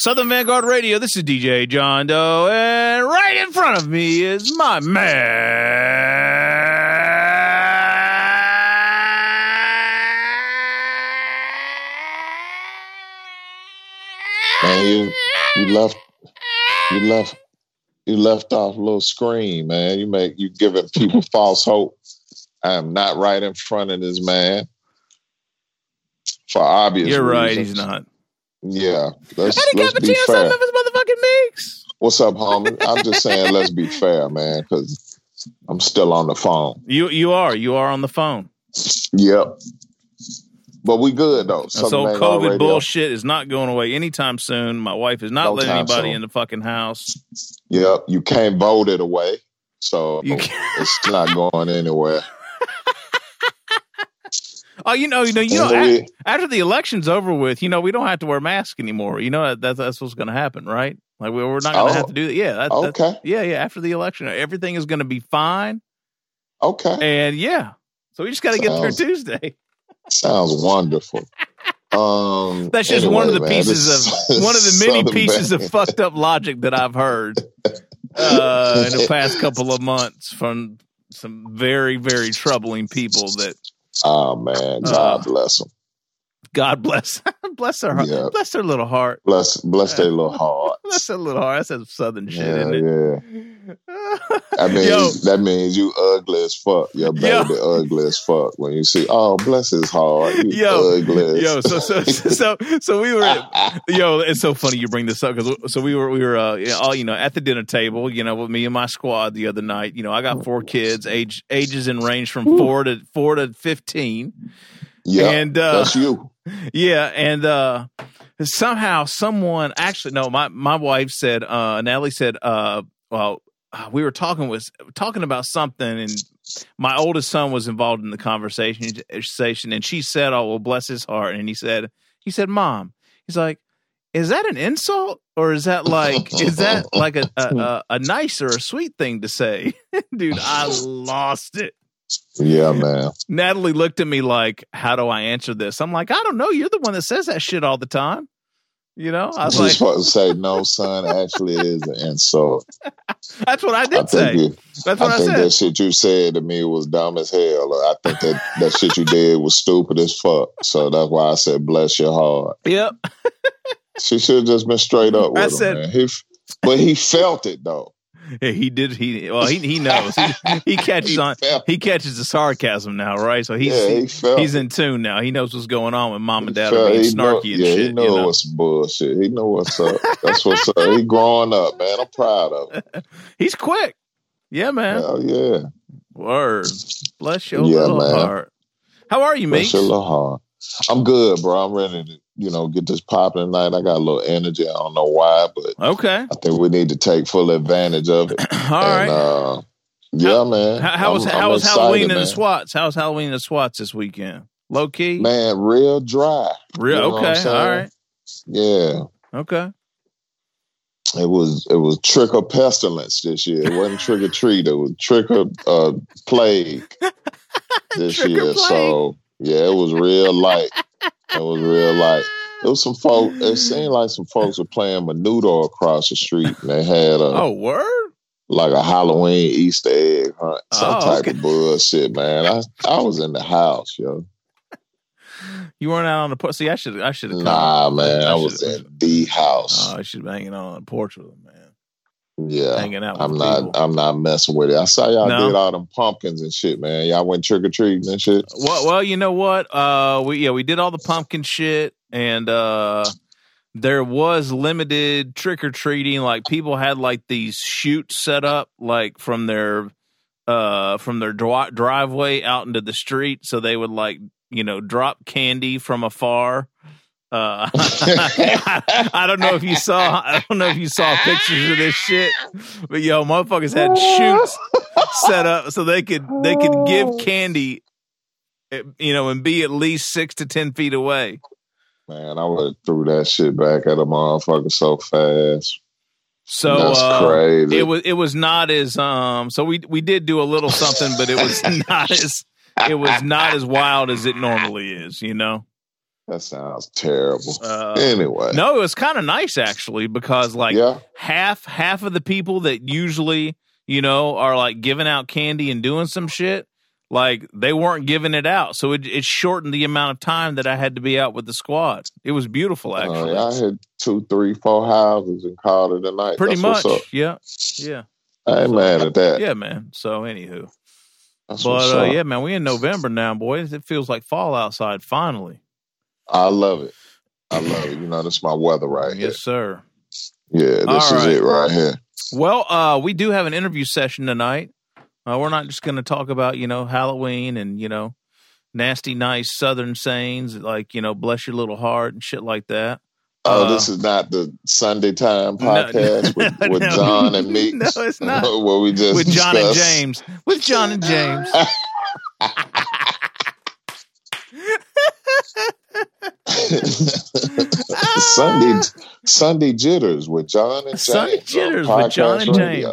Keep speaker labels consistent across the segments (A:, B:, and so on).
A: Southern Vanguard Radio. This is DJ John Doe, and right in front of me is my
B: Man, you you left you left you left off a little scream, man. You make you giving people false hope. I am not right in front of this man for obvious.
A: You're right.
B: reasons.
A: He's not.
B: Yeah, let's,
A: I didn't
B: let's
A: get the
B: be
A: chance
B: fair.
A: out of his motherfucking mix.
B: What's up, homie? I'm just saying, let's be fair, man, because I'm still on the phone.
A: You you are you are on the phone.
B: Yep. But we good though.
A: This
B: Southern
A: old COVID
B: Radio.
A: bullshit is not going away anytime soon. My wife is not
B: No
A: letting anybody
B: soon.
A: in the fucking house.
B: Yep. You can't vote it away, so
A: You
B: it's not going anywhere.
A: Oh, you know, you know, you know.
B: And
A: a-
B: we-
A: after the election's over with, you know, we don't have to wear masks anymore. You know, that's that's what's going to happen, right? Like we- we're not going to
B: Oh.
A: have to do that. Yeah, that, that's-
B: Okay.
A: yeah, yeah. After the election, everything is going to be fine,
B: Okay.
A: and yeah. So we just got to get through Tuesday.
B: Sounds wonderful. Um,
A: That's just one of the
B: man,
A: pieces of one of the many
B: Southern
A: pieces of fucked up logic that I've heard uh, in the past couple of months from some very very troubling people that
B: Oh man, God
A: Uh,
B: bless them.
A: God bless bless their heart,
B: Yeah.
A: bless their little heart,
B: Bless, bless their little heart.
A: bless their little heart. That's some southern shit,
B: Yeah,
A: isn't it?
B: yeah. That means
A: Yo.
B: that means you ugly as fuck. Your
A: Yo.
B: baby ugly as fuck. When you see, oh, bless his heart. You
A: Yo.
B: ugly.
A: Yo, so so so so we were yo. It's so funny you bring this up because so we were we were uh, all you know at the dinner table, you know, with me and my squad the other night. You know, I got four kids, age ages in range from four to four to fifteen.
B: Yeah,
A: and, uh,
B: that's you.
A: Yeah, and uh somehow someone actually no, my my wife said uh Natalie said uh well uh, we were talking was talking about something and my oldest son was involved in the conversation and she said oh well bless his heart and he said he said mom he's like is that an insult or is that like is that like a a, a, a nice or a sweet thing to say dude i lost it
B: Yeah, man.
A: Natalie looked at me like, "How do I answer this?" I'm like, "I don't know. You're the one that says that shit all the time." You know, I was
B: She's
A: like,
B: supposed to say, no, son, actually it is an insult.
A: "That's what I
B: I
A: did
B: think,
A: say."
B: you,
A: That's
B: I
A: what I,
B: think
A: said.
B: that shit you said to me was dumb as hell. I think that, that shit you did was stupid as fuck. So that's why I said, bless your heart.
A: Yep.
B: She should have just been straight up with
A: I
B: him,
A: said-.
B: He, but he felt it though.
A: Yeah, he did. He well, he he knows. He, he catches
B: He
A: on. He catches the sarcasm now, right? So he's
B: yeah, he
A: he- he's in tune now. He knows what's going on with mom and dad are being
B: he know-
A: snarky and
B: yeah,
A: shit.
B: he know
A: you know?
B: what's bullshit. He know what's up. That's what's up. He growing up, man. I'm proud of him.
A: He's quick. Yeah, man.
B: Hell yeah.
A: Word. Bless your
B: Yeah,
A: little
B: man.
A: heart. How are you,
B: Bless
A: Meeks?
B: your little heart. I'm good, bro. I'm ready to, you know, get this popping tonight. I got a little energy. I don't know why, but
A: Okay.
B: I think we need to take full advantage of it.
A: All
B: and,
A: right.
B: uh, yeah, man.
A: How, how was
B: I'm-
A: how
B: I'm
A: was
B: excited,
A: Halloween in the SWATs? How was Halloween in the SWATs this weekend? Low key.
B: Man, real dry.
A: Real
B: you know
A: okay. All right.
B: Yeah.
A: Okay.
B: It was it was trick or pestilence this year. It wasn't trick or treat. It was trick or uh, plague this
A: Trick
B: year.
A: plague.
B: So yeah, it was real light. It was real light. It was some folks. It seemed like some folks were playing Menudo across the street, and they had a
A: Oh, word.
B: like a Halloween Easter egg hunt, oh, some
A: Oh,
B: type
A: okay.
B: of bullshit, man. I I was in the house, yo.
A: You weren't out on the porch. See, I should I should have.
B: Nah, man, I was in the house.
A: Oh, I should have hanging out on the porch with him, man.
B: Yeah,
A: Hanging out.
B: I'm not.
A: people.
B: I'm not messing with it. I saw y'all
A: No.
B: did all them pumpkins and shit, man. Y'all went trick or treating and shit.
A: Well, well, you know what? Uh, we yeah, we did all the pumpkin shit, and uh, there was limited trick or treating. Like people had like these shoots set up, like from their uh from their dri- driveway out into the street, so they would like you know drop candy from afar. Uh, I, don't know if you saw. I don't know if you saw pictures of this shit, but yo, motherfuckers had shoots set up so they could they could give candy eh, you know, and be at least six to ten feet away.
B: Man, I would have threw that shit back at a motherfucker so fast.
A: So
B: That's
A: uh,
B: crazy.
A: it was it was not as um. So we we did do a little something, but it was not as it was not as wild as it normally is. You know.
B: That sounds terrible.
A: Uh,
B: anyway,
A: No, it was kind of nice actually because like
B: yeah,
A: half half of the people that usually you know are like giving out candy and doing some shit like they weren't giving it out. So it, it shortened the amount of time that i had to be out with the squad. It was beautiful
B: uh,
A: actually.
B: I had two, three, four houses and called it a night.
A: pretty
B: That's
A: much. yeah. Yeah.
B: I ain't
A: So-
B: mad at that.
A: yeah man. So anywho.
B: That's
A: but uh, yeah man we in november now boys. It feels like fall outside finally
B: I love it. I love it. You know, that's my weather right here.
A: yes sir.
B: Yeah, this
A: All
B: is
A: right.
B: it right here.
A: Well, uh, we do have an interview session tonight. Uh, we're not just going to talk about you know Halloween and you know nasty, nice Southern sayings like you know "bless your little heart" and shit like that.
B: Oh,
A: Uh,
B: this is not the Sunday Time
A: No,
B: podcast with, with
A: no.
B: John and Meek.
A: No, it's not.
B: what we just
A: With John and. James. With John and James.
B: Sunday Sunday jitters with John and James.
A: Sunday Jitters with John and
B: Podcast
A: James.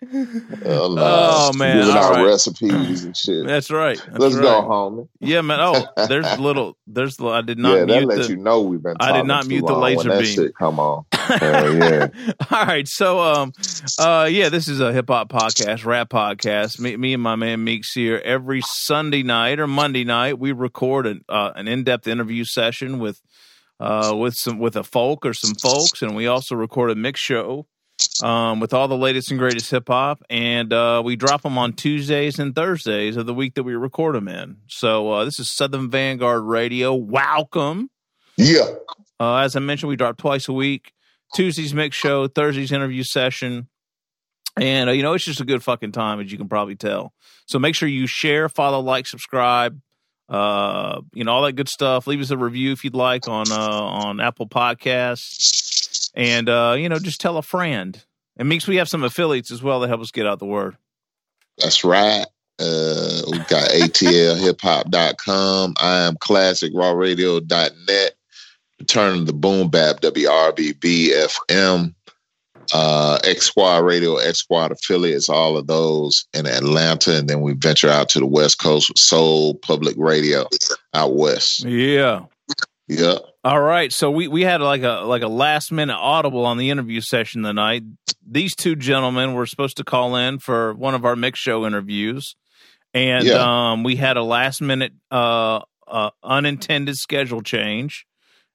B: Hell no.
A: Oh, man.
B: giving
A: All
B: out
A: right.
B: recipes and shit.
A: That's right. That's
B: Let's
A: right.
B: go, homie.
A: Yeah, man. Oh, there's little. There's. I did not
B: yeah, that lets
A: the.
B: you know we've been.
A: I did not mute the laser beam.
B: Shit come on. Hell yeah.
A: All right, so um, uh, yeah, this is a hip hop podcast, rap podcast. Me, me and my man Meeks here every Sunday night or Monday night. We record an uh, an in depth interview session with uh with some with a folk or some folks, and we also record a mix show um with all the latest and greatest hip hop, and uh, we drop them on Tuesdays and Thursdays of the week that we record them in. So uh, this is Southern Vanguard Radio. Welcome.
B: Yeah.
A: Uh, as I mentioned, we drop twice a week. Tuesday's mix show, Thursday's interview session. And, uh, you know, it's just a good fucking time, as you can probably tell. So make sure you share, follow, like, subscribe, uh, you know, all that good stuff. Leave us a review if you'd like on, uh, on Apple Podcasts. And, uh, you know, just tell a friend. And Meeks, we have some affiliates as well that help us get out the word.
B: That's right. Uh, we got atlhiphop.com. I am classicrawradio.net. Return of the Boom Bap, WRBB FM, uh, X Squad Radio, X Squad affiliates, all of those in Atlanta. And then we venture out to the West Coast with Soul Public Radio out west.
A: Yeah.
B: Yep.
A: All right, so we, we had like a like a last minute audible on the interview session tonight. These two gentlemen were supposed to call in for one of our mix show interviews, and
B: Yeah.
A: um, we had a last minute uh, uh, unintended schedule change.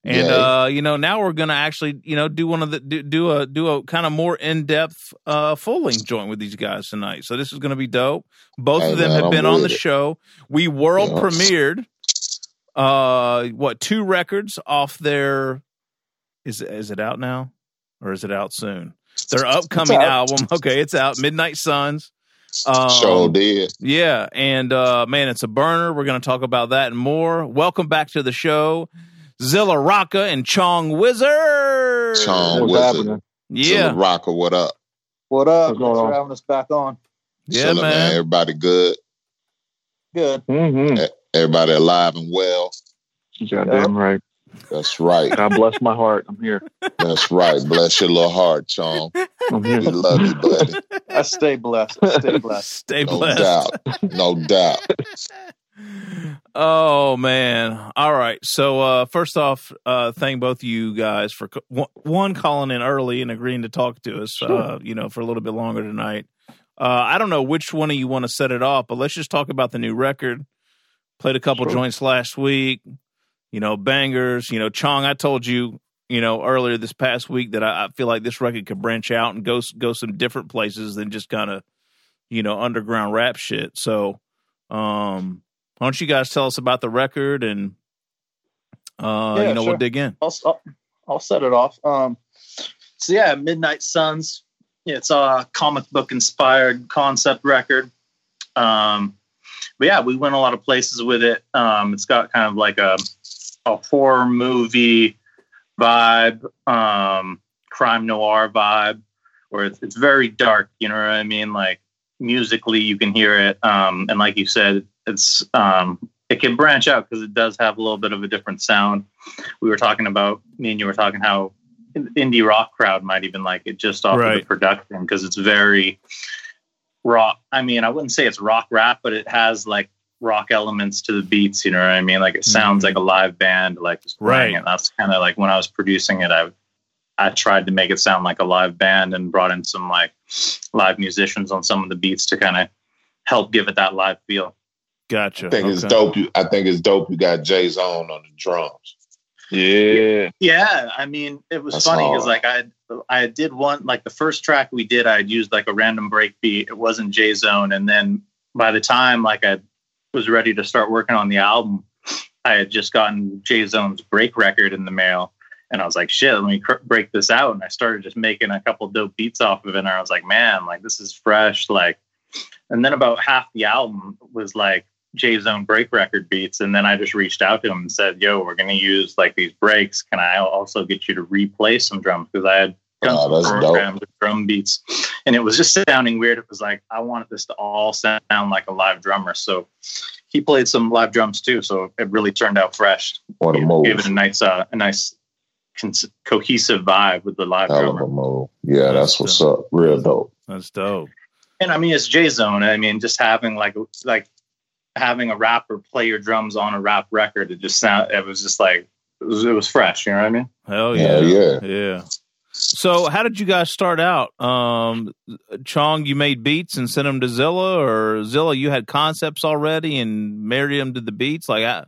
A: And uh, you know, now we're gonna actually, you know, do one of the do, do a do a kind of more in depth uh full length joint with these guys tonight. So this is gonna be dope. Both
B: Hey,
A: of them
B: man,
A: have
B: I'm
A: been on the
B: it.
A: show. We world premiered uh what two records off their is is it out now or is it out soon? Their upcoming album. Okay, it's out. Midnight Suns. Um,
B: Sure did.
A: yeah, and uh man, it's a burner. We're gonna talk about that and more. Welcome back to the show, Zilla Rocca and Chong Wizard.
B: Chong
C: What's
B: Wizard.
C: happening?
A: Yeah,
B: Zilla Rocca, what up?
C: What up? Thanks
B: What's
C: for
B: going on?
C: having us back on.
A: yeah,
B: Chilling,
A: man.
B: Everybody good.
C: Good.
D: Mm-hmm.
B: Everybody alive and well.
D: Goddamn right.
B: That's right.
D: God bless my heart. I'm here.
B: That's right. Bless your little heart, Chong.
D: I'm here.
B: We love you, buddy.
C: I stay blessed. I stay blessed.
A: Stay
B: No
A: blessed.
B: doubt. No doubt.
A: Oh man! All right. So uh, first off, uh, thank both of you guys for co- one- one calling in early and agreeing to talk to us. Uh, you know, for a little bit longer tonight. Uh, I don't know which one of you want to set it off, but let's just talk about the new record. Played a couple
D: Sure.
A: joints last week. You know, bangers. You know, Chong. I told you, you know, earlier this past week that I, I feel like this record could branch out and go go some different places than just kind of, you know, underground rap shit. So, um, why don't you guys tell us about the record and, uh,
C: Yeah,
A: you know, we'll dig in.
C: I'll, I'll, I'll set it off. Um, so yeah, Midnight Suns. Yeah, it's a comic book inspired concept record. Um, but yeah, we went a lot of places with it. Um, it's got kind of like a, a horror movie vibe, um, crime noir vibe, where it's, it's very dark. You know what I mean? Like musically, you can hear it, um, and like you said, it's um, it can branch out because it does have a little bit of a different sound. We were talking about me and you were talking how indie rock crowd might even like it just off of the production because it's very rock. I mean, I wouldn't say it's rock rap, but it has like rock elements to the beats. You know what I mean? Like it sounds
A: Mhm.
C: like a live band, like just playing
A: Right.
C: it. That's kind of like when I was producing it, I I tried to make it sound like a live band and brought in some like live musicians on some of the beats to kind of help give it that live feel.
A: Gotcha.
B: I think it's dope. You, I think it's dope. You got J Zone on the drums.
D: Yeah.
C: Yeah, I mean, it was
B: That's
C: funny because like I I did one like the first track we did, I had used like a random break beat. It wasn't J Zone, and then by the time like I was ready to start working on the album, I had just gotten J Zone's break record in the mail, and I was like, shit, let me cr- break this out, and I started just making a couple dope beats off of it, and I was like, man, like this is fresh, like, and then about half the album was like J Zone break record beats. And then I just reached out to him and said, Yo, we're going to use like these breaks. Can I also get you to replay some drums? Because I had done
B: Oh, that's
C: some
B: dope.
C: programmed drum beats. And it was just sounding weird. It was like, I wanted this to all sound like a live drummer. So he played some live drums too. So it really turned out fresh.
B: What a
C: Gave-
B: move.
C: Gave it a nice, uh, a nice cons- cohesive vibe with the live
B: Hell of
C: drummer.
B: a move. Yeah, that's what's up. Real dope.
A: That's dope.
C: And I mean, it's J Zone. I mean, just having like like having a rapper play your drums on a rap record, it just sound it was just like it was, it was fresh. You know what I mean?
A: Hell yeah.
B: Hell yeah.
A: Yeah. So, how did you guys start out? Um, Chong, you made beats and sent them to Zilla, or Zilla, you had concepts already and married them to the beats? Like, how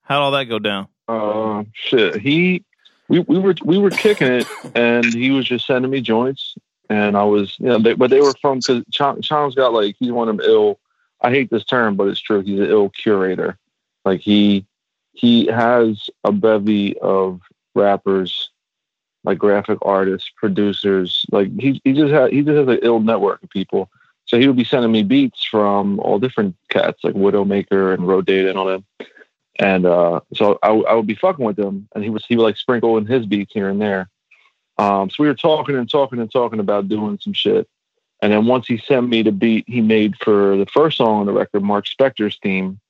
A: how'd all that go down?
D: Uh, shit. He, we, we were we were kicking it, and he was just sending me joints, and I was, you know, they, but they were from because Chong, Chong's got like he's one of them ill. I hate this term, but it's true. He's an ill curator. Like he he has a bevy of rappers, like graphic artists, producers. Like he he just had he just has an ill network of people. So he would be sending me beats from all different cats, like Widowmaker and Rodata and all them. And uh, so I, I would be fucking with him, and he was he would like sprinkle in his beats here and there. Um, so we were talking and talking and talking about doing some shit. And then once he sent me the beat he made for the first song on the record, Marc Spector's theme,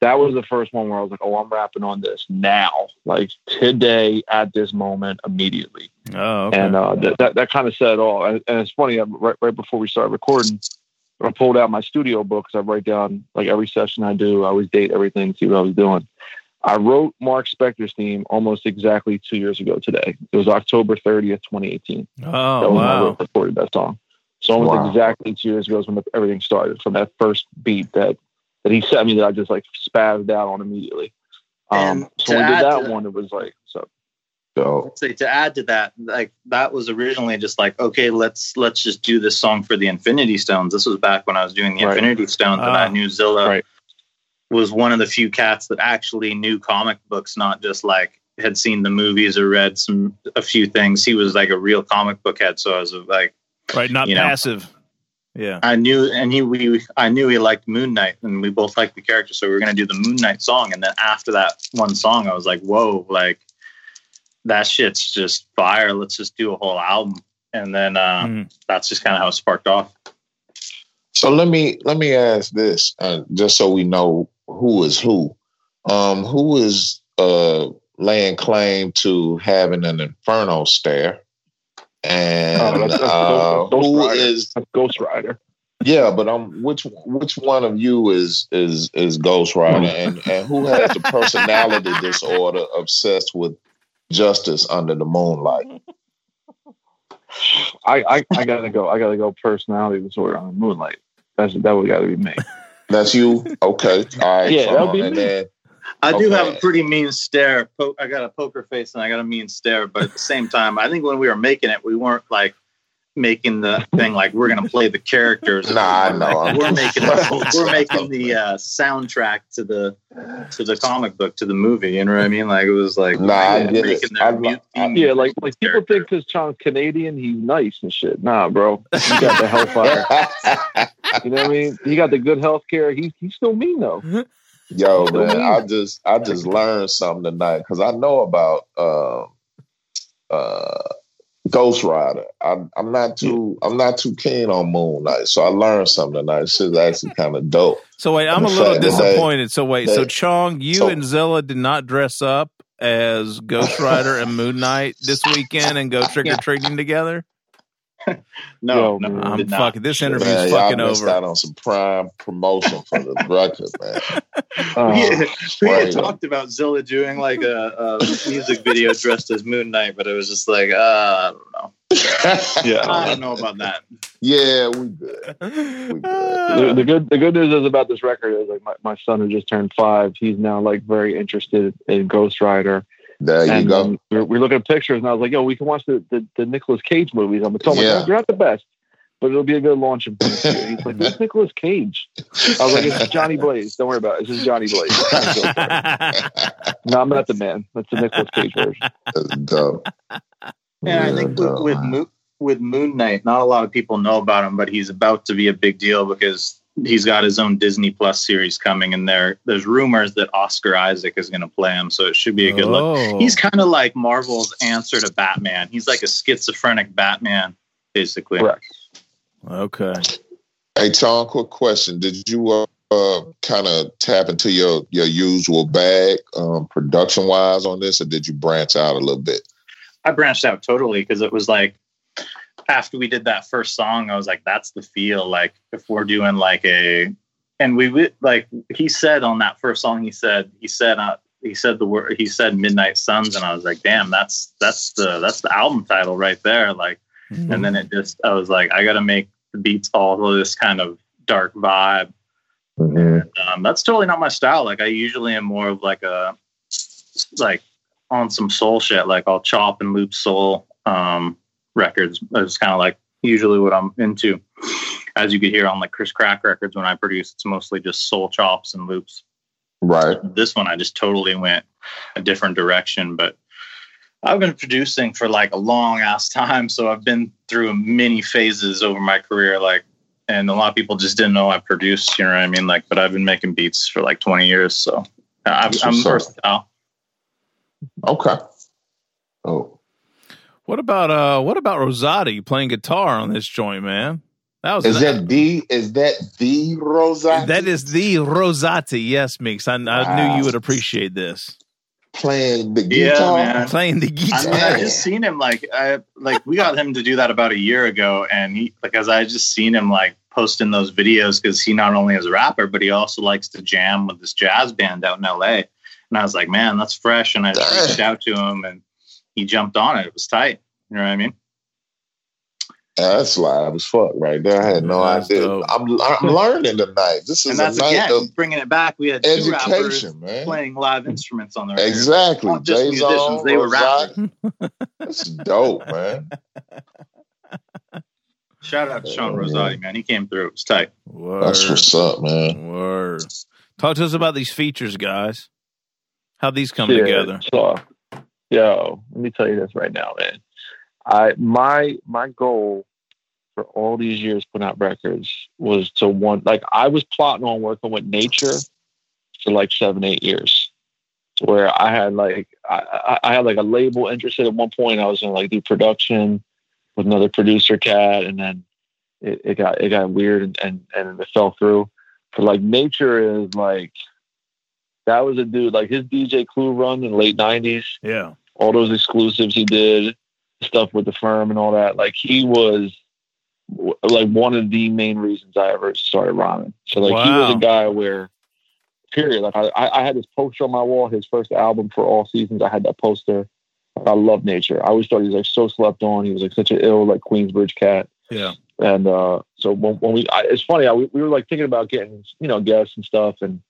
D: that was the first one where I was like, oh, I'm rapping on this now, like today, at this moment, immediately.
A: Oh, okay.
D: And uh, that, that, that kind of said it all. And, and it's funny, right, right before we started recording, I pulled out my studio book because I write down like every session I do. I always date everything, see what I was doing. I wrote Marc Spector's theme almost exactly two years ago today. It was October 30th, 2018.
A: oh,
D: that was when I wrote- recorded that song. So almost
B: Wow.
D: exactly two years ago is when everything started from that first beat that that he sent me that I just like spazzed out on immediately. Um, so when we did
C: to
D: that
C: that-
D: one, it was like so.
B: Dope.
C: Let's say to add to that, like that was originally just like, okay, let's let's just do this song for the Infinity Stones. This was back when I was doing the
D: Right.
C: Infinity Stones, and
A: Ah.
C: I knew Zilla
D: Right.
C: was one of the few cats that actually knew comic books, not just like had seen the movies or read some a few things. He was like a real comic book head, so I was like,
A: Right, not
C: you know.
A: passive. Yeah.
C: I knew, and he we I knew he liked Moon Knight, and we both liked the character, so we were gonna do the Moon Knight song. And then after that one song, I was like, whoa, like that shit's just fire. Let's just do a whole album. And then uh,
A: Mhm.
C: that's just kind of how it sparked off.
B: So let me let me ask this, uh, just so we know who is who. Um, who is uh, laying claim to having an inferno stare, and
D: Oh, that's- that's
B: uh,
D: Ghost-
B: who
D: Rider. Ghost Rider.
B: yeah? But um, which which one of you is is is Ghost Rider, and and who has the personality disorder obsessed with justice under the moonlight?
D: I, I, I gotta go. I gotta go. Personality disorder on the Moonlight. That's that would gotta be me.
B: That's you, okay? All right,
D: Yeah, that'll be
B: and
D: me.
B: then
C: I do
B: Okay.
C: have a pretty mean stare. Po- I got a poker face and I got a mean stare, but at the same time, I think when we were making it, we weren't like making the thing like we're gonna play the characters.
B: Nah, I know. I'm
C: we're
B: just-
C: making we're making the uh, soundtrack to the to the comic book to the movie. You know what I mean? Like it was like
B: Nah, I
C: we're
B: get it.
C: making their
B: I-
C: mu-
B: I-
C: theme
D: Yeah, like
C: to
D: like
C: the
D: people
C: character.
D: think because Sean's Canadian, he's nice and shit. Nah, bro, he got the hellfire. you know what I mean? He got the good health care. He he's still mean though.
B: Yo, man. I just I just learned something tonight because I know about um uh, Ghost Rider. I'm I'm not too I'm not too keen on Moon Knight, so I learned something tonight. It's just actually kind of dope.
A: So wait, I'm a little
B: fact that they-
A: disappointed. so wait, so Chong, you
B: so-
A: and Zilla did not dress up as Ghost Rider and Moon Knight this weekend and go trick or treating together?
C: no,
D: Yo,
C: no,
D: I'm
C: we not.
A: fucking this interview's
B: Man,
A: fucking
B: y'all missed
A: over.
B: out on some prime promotion for the record, man.
D: Uh,
C: we, we had talked about Zilla doing like a, a music video dressed as Moon Knight, but it was just like, uh, I don't know.
D: yeah.
C: I don't know about that.
B: yeah, we good.
D: the, the good the good news is about this record is like my, my son who just turned five he's now like very interested in ghost rider
B: There you
D: and
B: go.
D: um, we're, we're looking at pictures and i was like yo we can watch the the, the Nicolas cage movies. I'm like
B: Yeah.
D: you're not the best but it'll be a good launch point for you." he's like who's Nicolas cage? I was like it's johnny blaze. Don't worry about it. It's just johnny blaze. No i'm not the man. That's the Nicolas cage version.
B: That's dope.
C: Yeah, I think with, with, with Moon Knight, not a lot of people know about him, but he's about to be a big deal because he's got his own Disney Plus series coming, and there there's rumors that Oscar Isaac is going to play him, so it should be a good look.
A: Oh.
C: He's kind of like Marvel's answer to Batman. He's like a schizophrenic Batman, basically.
D: Correct.
A: okay.
B: Hey, Tom, quick question. Did you uh, uh, kind of tap into your, your usual bag um, production wise on this, or did you branch out a little bit?
C: I branched out totally because it was like after we did that first song, I was like, that's the feel. Like if we're doing like a, and we would like he said on that first song, he said he said uh, he said the word he said Midnight Suns, and I was like, damn, that's that's the that's the album title right there. Like, and then it just I was like, I got to make the beats all of this kind of dark vibe. Um, that's totally not my style. Like I usually am more of like a like on some soul shit. Like I'll chop and loop soul um, records. That's kind of like usually what I'm into. As you could hear on like Chris Crack records when I produce, it's mostly just soul chops and loops.
B: Right.
C: This one I just totally went a different direction. But I've been producing for like a long ass time, so I've been through many phases over my career. Like, and a lot of people just didn't know I produced. You know what I mean? Like, but I've been making beats for like 20 years, so I'm
B: what's
C: versatile.
B: Okay. Oh,
A: What about uh what about Rosati playing guitar on this joint, man? That was
B: is that the is that the Rosati?
A: that is the Rosati, yes, Mix. I, I
B: Wow.
A: knew you would appreciate this.
B: playing the guitar.
C: Yeah, man.
A: Playing the
C: I
A: guitar.
C: mean, I just seen him like I like we got him to do that about a year ago, and he because I just seen him like posting those videos because he not only is a rapper, but he also likes to jam with this jazz band out in LA. And I was like, man, that's fresh. And I just reached out to him, and he jumped on it. It was tight. You know what I mean?
B: That's live as fuck right there. I had no
A: That's
B: idea.
A: dope.
B: I'm I'm learning tonight. This is
C: And that's
B: a night
C: again
B: of
C: bringing it back. We had two rappers
B: education, man.
C: playing live instruments on their record.
B: Exactly.
C: Not just
B: Jay
C: musicians, they were rappers.
B: That's dope, man.
C: Shout out to Sean
B: Yeah.
C: Rosati, man. He came through. It was tight.
A: Word.
B: That's what's up, man.
A: Word. Talk to us about these features, guys. How these come
D: Shit.
A: together.
D: So, yo, let me tell you this right now, man. I my my goal for all these years putting out records was to one like I was plotting on working with nature for like seven eight years, where I had like I, I had like a label interested at one point. I was gonna like do production with another producer cat, and then it, it got it got weird and, and and it fell through. But like nature is like that was a dude like his DJ Clue run in the late nineties,
A: Yeah.
D: all those exclusives he did, stuff with the firm and all that. Like he was like one of the main reasons I ever started rhyming. So like he was a guy where period. Like I, I I had this poster on my wall, his first album for all seasons. I had that poster. I love nature. I always thought he was like so slept on. He was like such an ill like Queensbridge cat.
A: Yeah.
D: And uh, so when, when we, I, it's funny, I, we, we were like thinking about getting, you know, guests and stuff. And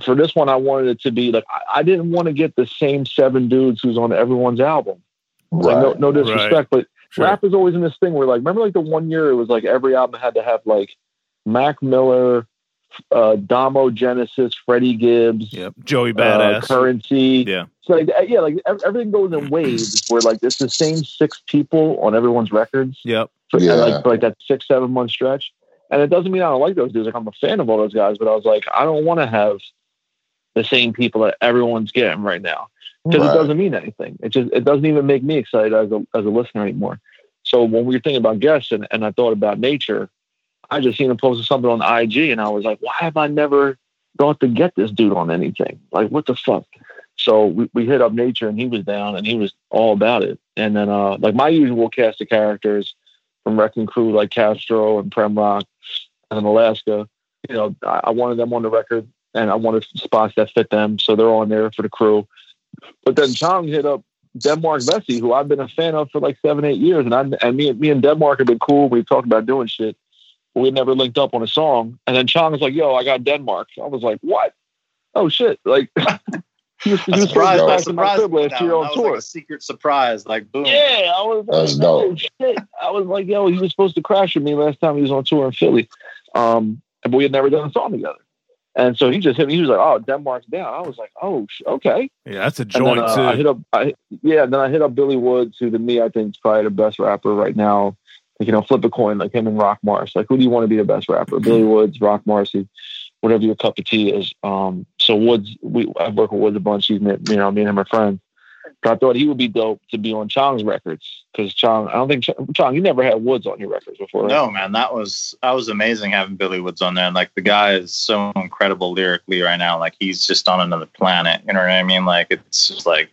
D: for this one, I wanted it to be like, I, I didn't want to get the same seven dudes who's on everyone's album. Like, no, no disrespect, but
A: Sure.
D: rap is always in this thing where like, remember like the one year it was like every album had to have like Mac Miller, uh, Domo Genesis, Freddie Gibbs,
A: Yep. Joey
D: uh,
A: Badass.
D: Currency.
A: yeah.
D: So like, yeah, like everything goes in waves where like it's the same six people on everyone's records
A: Yep.
D: for,
B: Yeah.
D: like for like that six seven month stretch. And it doesn't mean I don't like those dudes. Like I'm a fan of all those guys, but I was like, I don't want to have the same people that everyone's getting right now because
B: Right.
D: it doesn't mean anything. It just it doesn't even make me excited as a as a listener anymore. So when we were thinking about guests and, and I thought about nature, I just seen him posting something on IG and I was like, why have I never thought to get this dude on anything? Like what the fuck? So we, we hit up nature and he was down and he was all about it. And then uh like my usual cast of characters, from Wrecking Crew like Castro and Prem Rock and Alaska. You know, I, I wanted them on the record and I wanted spots that fit them, so they're on there for the crew. But then Chong hit up Denmark Vesey, who I've been a fan of for like seven, eight years, and I and me, me and Denmark have been cool. We've talked about doing shit, but we never linked up on a song. And then Chong was like, "Yo, I got Denmark." I was like, "What? Oh shit!" Like
C: he was, he was surprised, surprised, surprised last year on tour. Like a secret surprise, like boom.
D: Yeah, I was. That's like, oh, shit. I was like, "Yo, he was supposed to crash with me last time he was on tour in Philly." Um, but we had never done a song together. And so he just hit me. He was like, "Oh, Denmark's down." I was like, "Oh, okay."
A: Yeah, that's a joint
D: then, uh,
A: too.
D: I hit up, I, yeah. Then I hit up Billy Woods, who to me I think is probably the best rapper right now. Like, you know, flip a coin, like him and Rock Mars. Like, who do you want to be the best rapper? Billy Woods, Roc Marci, whatever your cup of tea is. Um, so Woods, we I work with Woods a bunch. He's you know, me and him are friends. I thought he would be dope to be on Chong's records because Chong, I don't think Chong, you never had Woods on your records before. Right?
C: No, man, that was that was amazing having Billy Woods on there. And like the guy is so incredible lyrically right now. Like he's just on another planet. You know what I mean? Like it's just like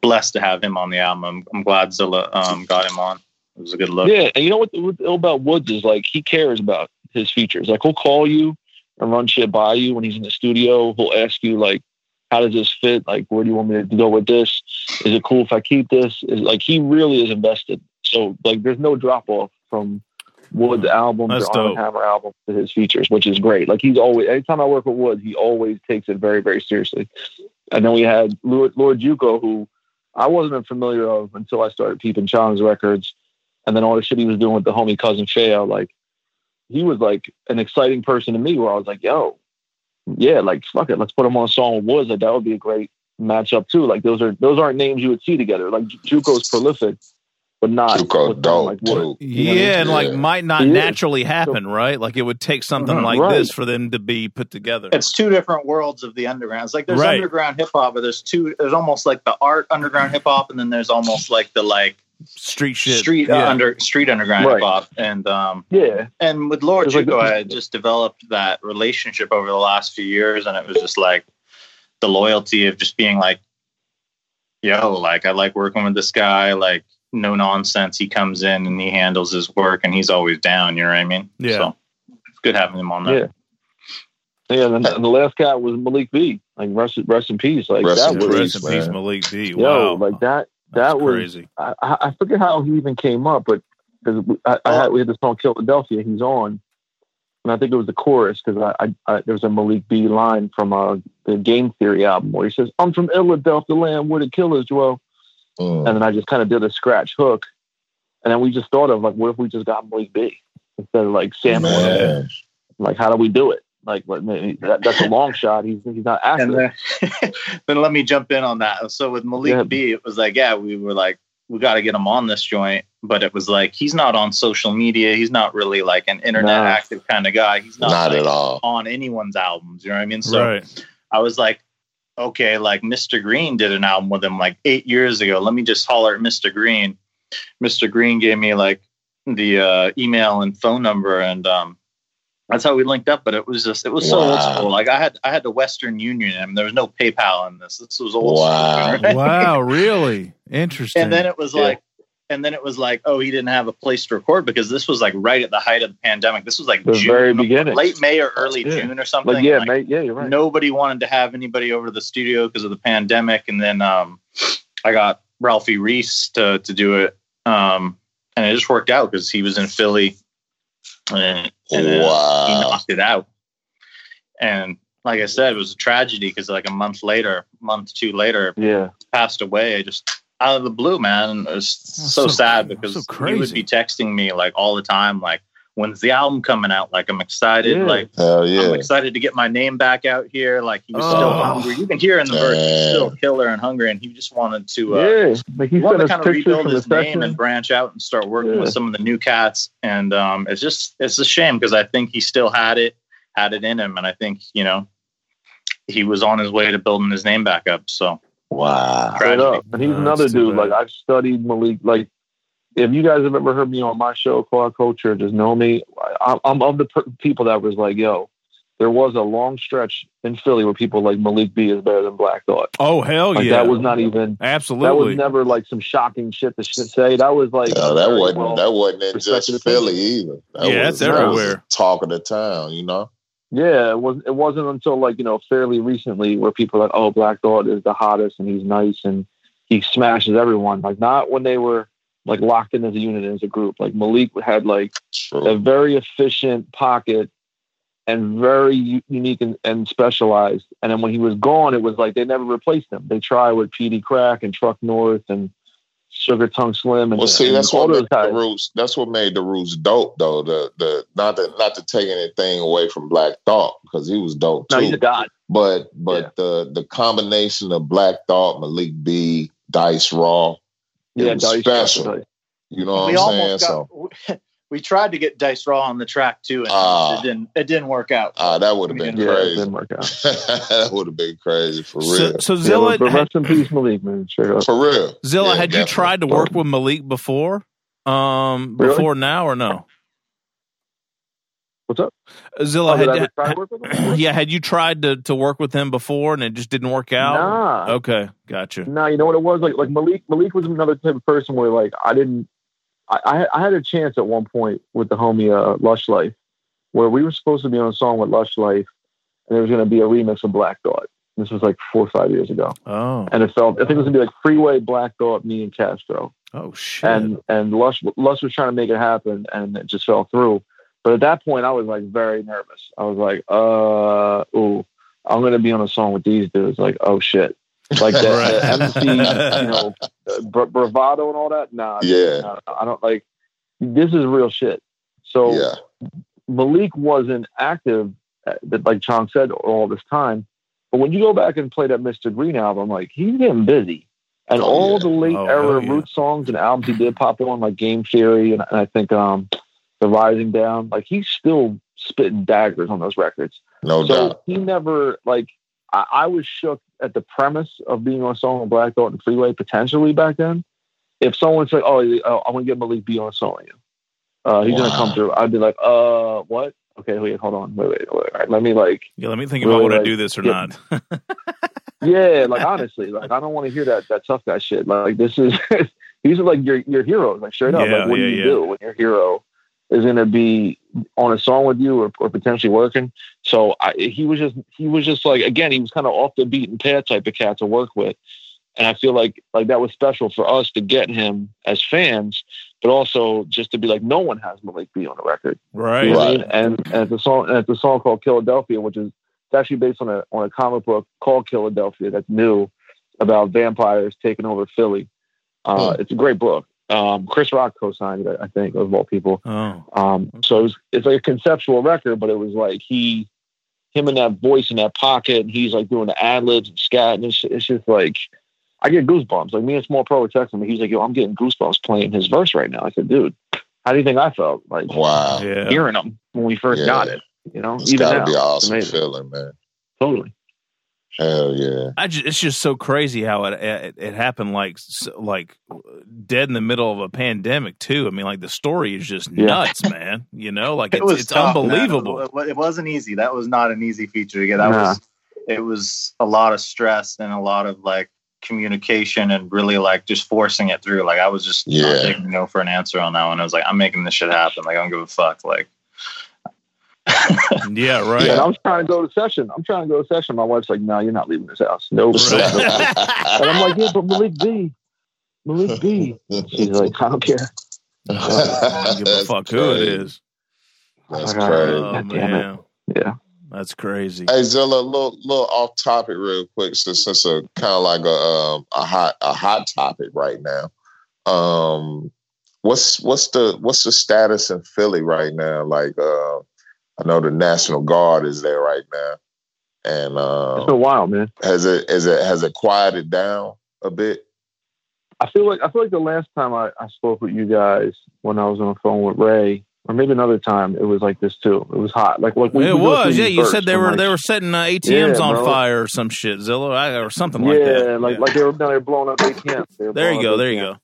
C: blessed to have him on the album. I'm, I'm glad Zilla um, got him on. It was a good look.
D: Yeah, and you know what, what about Woods is like he cares about his features. Like he'll call you and run shit by you when he's in the studio. He'll ask you like how does this fit? Like, where do you want me to go with this? Is it cool if I keep this? Is like he really is invested. So like, there's no drop off from Wood's mm, album
A: That's
D: to Armand Hammer album to his features, which is great. Like he's always anytime I work with Wood, he always takes it very very seriously. And then we had Lord, Lord Juco, who I wasn't familiar of until I started peeping Chong's records, and then all the shit he was doing with the homie cousin Feo, like he was like an exciting person to me where I was like, yo, yeah, like fuck it, let's put them on a song with Woods. Like that would be a great matchup too. Like those are those aren't names you would see together. Like Juco's prolific, but not
B: Juco dope like
A: too. Yeah, and like might not he naturally is. happen, so, right? Like it would take something uh like right. this for them to be put together.
C: It's two different worlds of the underground. It's like there's right. underground hip hop, but there's two. There's almost like the art underground hip hop, and then there's almost like the like
A: street shit,
C: street uh, yeah. uh, under street underground right. hip hop, and um,
D: yeah,
C: and with Lord Juco, like, I had just developed that relationship over the last few years, and it was just like the loyalty of just being like, yo, like I like working with this guy, like no nonsense. He comes in and he handles his work, and he's always down. You know what I mean?
A: Yeah. So
C: it's good having him on there.
D: Yeah. Yeah, and, and the last guy was Malik B. Like rest, rest in peace. Like
A: rest
D: that
A: in
D: was
A: rest in peace, Malik B. Wow.
D: Yo, like that that was crazy. I, I forget how he even came up, but because I, I, had we had the song Philadelphia, he's on, and I think it was the chorus because I, I, I there was a Malik B line from uh, the Game Theory album where he says, "I'm from Philadelphia, land where the killers dwell," mm. and then I just kind of did a scratch hook, and then we just thought of like, what if we just got Malik B instead of like Sam? Like, how do we do it? Like, that, that's a long shot. He's he's not active.
C: Then, then, let me jump in on that. So with Malik yeah. B, it was like, yeah, we were like, we got to get him on this joint, but it was like he's not on social media. He's not really like an internet no. active kind of guy. He's not,
B: not
C: like,
B: at all
C: on anyone's albums. You know what I mean? So
A: right.
C: I was like, okay, like Mr. Green did an album with him like eight years ago. Let me just holler at Mr. Green. Mr. Green gave me like the uh, email and phone number, and um, that's how we linked up. But it was just it was so wow. old school. Like I had I had the Western Union, and there was no PayPal in this. This was old
B: wow.
C: school. Right?
A: Wow, really interesting.
C: And then it was yeah. like. And then it was like, oh, he didn't have a place to record because this was like right at the height of the pandemic. This was like
D: the
C: June,
D: very beginning,
C: late May or early yeah. June or something.
D: Like, yeah, like, May, yeah, you're right.
C: Nobody wanted to have anybody over to the studio because of the pandemic. And then um, I got Ralphie Reese to to do it, um, and it just worked out because he was in Philly and, and uh, wow. he knocked it out. And like I said, it was a tragedy because like a month later, month two later,
D: yeah,
C: passed away just out of the blue, man. It was so, so, sad because so he would be texting me like all the time, like when's the album coming out? Like I'm excited.
B: Yeah.
C: Like
B: yeah.
C: I'm excited to get my name back out here. Like he was oh. still hungry. You can hear in the verse he's still killer and hungry, and he just wanted to uh,
D: yeah. like he
C: wanted to kind of rebuild his name and branch out and start working yeah. with some of the new cats. And um, it's just it's a shame because I think he still had it had it in him, and I think you know he was on his way to building his name back up. So.
B: Wow.
D: And he's another dude. Like I've studied Malik. Like if you guys have ever heard me on my show, Quad Culture, just know me. I, am of the per- people that was like, yo, there was a long stretch in Philly where people like Malik B is better than Black Thought.
A: Oh hell
D: Like
A: yeah!
D: that was not even
A: absolutely.
D: that was never like some shocking shit to sh- say. That was like
B: Yeah, that wasn't
D: well-
B: that wasn't in just. Philly either. That
A: Yeah,
B: was,
A: that's
B: that was
A: everywhere.
B: talk of the town, you know.
D: Yeah, it was. It wasn't until like you know fairly recently where people are like, oh, Black Thought is the hottest and he's nice and he smashes everyone. Like not when they were like locked in as a unit as a group. Like Malik had like a very efficient pocket and very unique and, and specialized. And then when he was gone, it was like they never replaced him. They tried with PD Crack and Truck North and Sugar Tongue Slim. And
B: Well, see,
D: and
B: that's what made the roots. That's what made the roots dope, though. The the not to not to take anything away from Black Thought because he was dope too.
D: No, he's a god.
B: But but
D: Yeah.
B: the the combination of Black Thought, Malik B, Dice Raw,
D: Yeah,
B: was
D: Dice,
B: special.
D: Dice.
B: You know what
C: we
B: I'm saying?
C: almost
B: So
C: got. We tried to get Dice Raw on the track too, and
B: Ah.
C: it didn't. It didn't work out.
B: ah, that would have been
D: Yeah, it
B: crazy.
D: didn't work out.
B: that would have been crazy for real.
A: so
D: Yeah,
A: Zilla,
D: but, but
A: had,
D: rest in peace, Malik, man. Straight up.
B: for real.
A: Zilla,
B: Yeah,
A: had you tried to work with Malik before? Um,
D: Really?
A: before now or no?
D: What's up?
A: Zilla,
D: Oh,
A: had,
D: try work with him?
A: yeah, had you tried to to work with him before and it just didn't work out?
D: Nah.
A: Okay, gotcha.
D: No, you know what it was like. Like Malik, Malik was another type of person where like I didn't. I, I I had a chance at one point with the homie uh, Lush Life, where we were supposed to be on a song with Lush Life, and there was going to be a remix of Black Thought. This was like four or five years ago,
A: Oh,
D: and it felt I think it was going to be like Freeway, Black Thought, me and Castro,
A: oh shit.
D: and and Lush Lush was trying to make it happen, and it just fell through. But at that point, I was like very nervous. I was like, uh, ooh, I'm going to be on a song with these dudes. Like, oh shit. Like the, the MC, you know, uh, bra- bravado and all that. Nah,
B: Yeah.
D: nah, I don't like. This is real shit. So
B: Yeah.
D: Malik wasn't active, uh, like Chong said, all this time. But when you go back and play that Mr. Green album, like he's getting busy, and
B: Oh,
D: all
B: yeah.
D: the late
A: Oh,
D: era
A: hell yeah.
D: root songs and albums he did pop on, like Game Theory, and, and I think um, the Rising Down, like he's still spitting daggers on those records.
B: No
D: So
B: doubt.
D: he never like I, I was shook at the premise of being on a song with Black Thought and Freeway potentially back then. If someone said, "Oh, uh, I'm gonna get Malik B on a song with you," uh, he's gonna come through, I'd be like, "Uh, what? Okay, wait, hold on, wait, wait, wait. All right, let me like,
A: yeah, let me think
D: really,
A: about would I
D: like,
A: do this or
D: get-
A: not.
D: yeah, like honestly, like I don't want to hear that that tough guy shit. Like this is these are like your your heroes, like straight up.
A: Yeah,
D: like what
A: yeah,
D: do you
A: yeah.
D: do when your hero is gonna be on a song with you or, or potentially working? So I, he was just he was just like again he was kind of off the beaten path type of cat to work with, and I feel like like that was special for us to get him as fans, but also just to be like no one has Malik B on the record.
A: right.
D: You know
B: Right.
D: And, and it's a song, and it's a song called Philadelphia, which is it's actually based on a on a comic book called Philadelphia that's new about vampires taking over Philly. Uh,
B: Hmm.
D: It's a great book. Um, Chris Rock co-signed it, I think, of all people.
A: Oh,
D: Um, so it was, it's like a conceptual record, but it was like he, him and that voice in that pocket, and he's like doing the ad libs and scat, and it's, it's just like I get goosebumps. Like me and Small Pro were texting me. He's like, "Yo, I'm getting goosebumps playing his verse right now." I said, "Dude, how do you think I felt like
B: Wow.
A: yeah.
D: hearing him when we first
B: Yeah.
D: got it?" You know,
B: It's
D: even
B: gotta
D: now,
B: be awesome feeling, man.
D: Totally.
B: Hell yeah.
A: I just, it's just so crazy how it, it it happened like like dead in the middle of a pandemic too. I mean, like the story is just
D: Yeah.
A: nuts, man. You know, like
C: it
A: it's,
C: was
A: it's
C: tough, man.
A: unbelievable.
C: It, it wasn't easy. That was not an easy feature to get. That
D: Nah.
C: was it was a lot of stress and a lot of like communication and really like just forcing it through. Like I was just
B: Yeah.
C: not taking no for an answer on that one. I was like, I'm making this shit happen. Like I don't give a fuck. Like
A: Yeah, right.
D: And I was trying to go to session. I'm trying to go to session. My wife's like, "No, you're not leaving this house." Nope.
A: Right.
D: nope, nope." and I'm like, "Yeah, but Malik B, Malik B." She's like, "I don't care."
A: I don't give a
B: That's
A: fuck who it is."
B: That's
D: Oh,
B: crazy.
A: Oh
D: God damn it.
A: man,
D: Yeah.
A: that's crazy.
B: Hey Zilla, little little off topic real quick, since since a kind of like a um, a hot a hot topic right now. Um, what's what's the what's the status in Philly right now? Like, uh, I know the National Guard is there right now, and
D: It's
B: uh,
D: been a while, man.
B: has it is it has it quieted down a bit?
D: I feel like I feel like the last time I, I spoke with you guys when I was on the phone with Ray, or maybe another time, it was like this too. It was hot. Like like we-
A: it
D: we
A: was, yeah. You
D: bursts
A: said they
D: from,
A: were
D: like-
A: they were setting uh, ATMs
D: Yeah,
A: on
D: bro.
A: fire or some shit, Zilla, or something
D: yeah,
A: like that.
D: like
A: Yeah.
D: like like they were no, they were blowing up ATMs.
A: There you go,
D: up
A: there you go.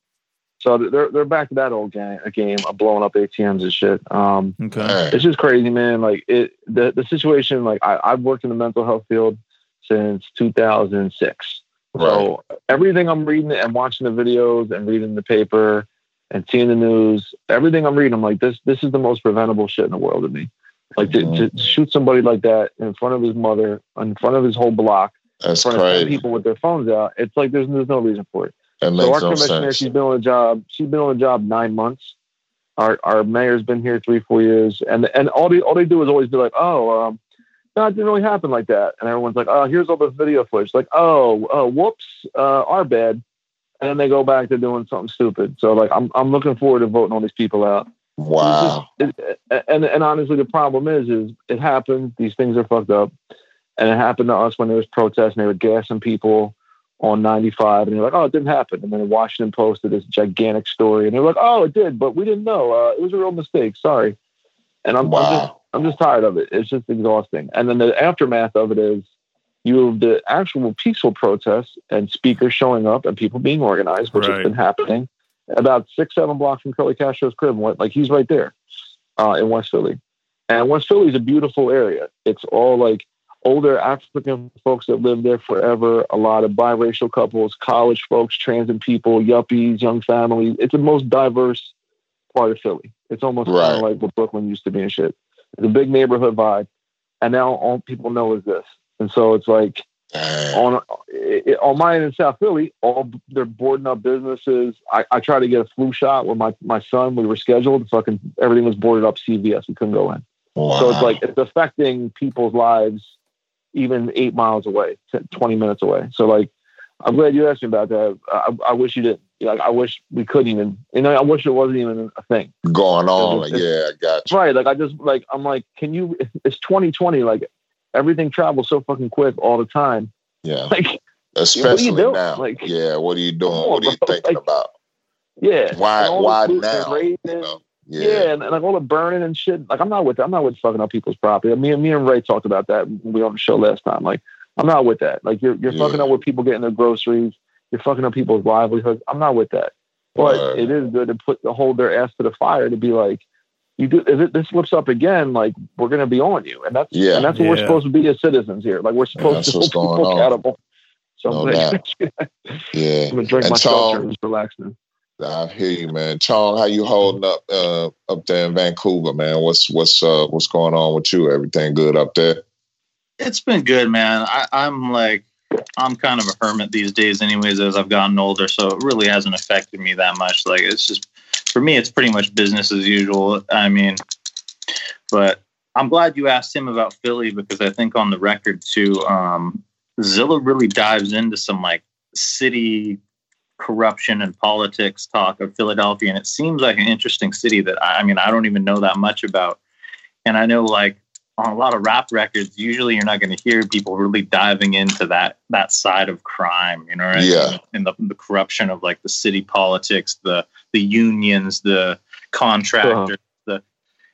D: So they're they're back to that old game, a game of blowing up ATMs and shit. Um,
A: Okay.
D: it's just crazy, man. Like it, the the situation. Like I, I've worked in the mental health field since 2006. Right. So everything I'm reading and watching the videos and reading the paper and seeing the news, everything I'm reading, I'm like, this this is the most preventable shit in the world to me. Like to, to shoot somebody like that in front of his mother, in front of his whole block, in
B: That's
D: front of people with their phones out. It's like there's there's no reason for it.
B: That
D: So our
B: no
D: commissioner,
B: sense.
D: she's been on the job. She's been on the job nine months. Our our mayor's been here three, four years, and and all they all they do is always be like, oh, um, no, it didn't really happen like that. And everyone's like, oh, here's all the video footage. Like, oh, oh, whoops, uh, our bad. And then they go back to doing something stupid. So like, I'm I'm looking forward to voting all these people out.
B: Wow.
D: Just- it- and and honestly, the problem is, is it happened. These things are fucked up, and it happened to us when there was protests and they were gassing people on 95, and they're like, "Oh, it didn't happen." And then the Washington posted this gigantic story, and they're like, "Oh, it did, but we didn't know. Uh, it was a real mistake. Sorry." And I'm, I'm just I'm just tired of it. It's just exhausting. And then the aftermath of it is you have the actual peaceful protests and speakers showing up and people being organized, which
A: Right.
D: has been happening about six, seven blocks from Curly Castro's crib. Like he's right there uh, in West Philly. And West Philly is a beautiful area. It's all like older African folks that live there forever, a lot of biracial couples, college folks, transit people, yuppies, young families. It's the most diverse part of Philly. It's almost kind of like what Brooklyn used to be and shit. It's a big neighborhood vibe. And now all people know is this. And so it's like on it, on mine in South Philly, all they're boarding up businesses. I, I tried to get a flu shot with my, my son. We were scheduled. Fucking everything was boarded up. CVS. We couldn't go in.
B: Wow.
D: So it's like it's affecting people's lives even eight miles away, 20 minutes away. So like, I'm glad you asked me about that. I, I wish you didn't. Like, I wish we couldn't even, you know, I wish it wasn't even a thing.
B: going on.
D: it's-
B: Like, yeah, I got you.
D: Right. Like, I just, like, I'm like, can you, it's 2020. Like, everything travels so fucking quick all the time.
B: Yeah.
D: Like,
B: Especially now.
D: Like-
B: yeah. What are you doing?
D: On,
B: what are you
D: bro.
B: thinking
D: Like,
B: about?
D: yeah.
B: Why?
D: And all the
B: Why now? You know?
D: Yeah,
B: Yeah.
D: and, and like all the burning and shit. Like I'm not with that. I'm not with fucking up people's property. Me and me and Ray talked about that when we were on the show last time. Like I'm not with that. Like you're you're fucking up with people getting their groceries. You're fucking up people's livelihoods. I'm not with that. But
B: Word.
D: it is good to put to hold their ass to the fire to be like, you do if it, this slips up again, like we're gonna be on you, and that's
B: Yeah.
D: and that's what we're supposed to be as citizens here. Like we're supposed
B: that's
D: to
B: what's
D: hold people
B: on.
D: accountable. So
B: No
D: I'm, gonna,
B: Yeah.
D: I'm gonna drink
B: And
D: my seltzer
B: Tom-
D: and relax now.
B: I hear you, man. Chong, how you holding up uh, up there in Vancouver, man? What's what's uh, what's going on with you? Everything good up there?
C: It's been good, man. I, I'm like, I'm kind of a hermit these days, anyways, as I've gotten older. So it really hasn't affected me that much. Like, it's just, for me, it's pretty much business as usual. I mean, but I'm glad you asked him about Philly because I think on the record, too, um, Zilla really dives into some like city corruption and politics talk of Philadelphia. And it seems like an interesting city that I, I mean, I don't even know that much about. And I know like on a lot of rap records, usually you're not going to hear people really diving into that that side of crime, you know, right?
B: Yeah.
C: And the, the corruption of like the city politics, the the unions, the contractors,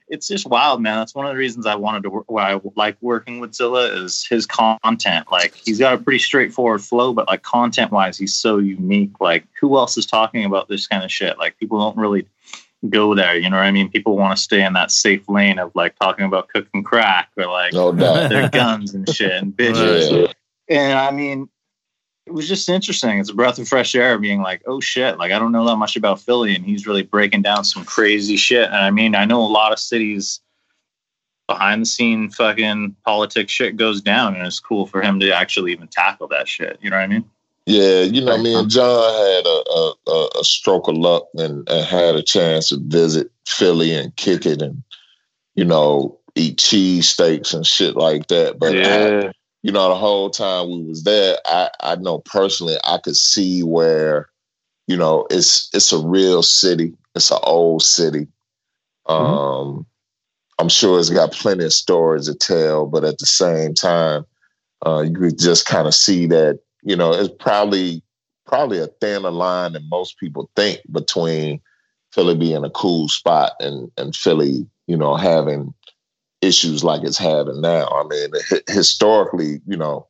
C: it's just wild, man. That's one of the reasons I wanted to work. Why I like working with Zilla is his content. Like he's got a pretty straightforward flow, but like content wise, he's so unique. Like who else is talking about this kind of shit? Like people don't really go there. You know what I mean? People want to stay in that safe lane of like talking about cooking crack or like
B: No
C: their guns and shit and bitches.
B: Yeah.
C: And I mean, it was just interesting. It's a breath of fresh air being like, oh shit, like I don't know that much about Philly. And he's really breaking down some crazy shit. And I mean, I know a lot of cities behind the scene fucking politics shit goes down. And it's cool for him to actually even tackle that shit. You know what I mean?
B: Yeah, you know, me and John had a a, a, a stroke of luck and, and had a chance to visit Philly and kick it and you know eat cheese steaks and shit like that. But I,
D: yeah.
B: You know, the whole time we was there, I I know personally I could see where you know it's it's a real city. It's an old city. Um, I'm sure it's got plenty of stories to tell, but at the same time, uh, you could just kind of see that you know it's probably probably a thinner line than most people think between Philly being a cool spot and and Philly, you know, having issues like it's having now. I mean, hi- historically, you know,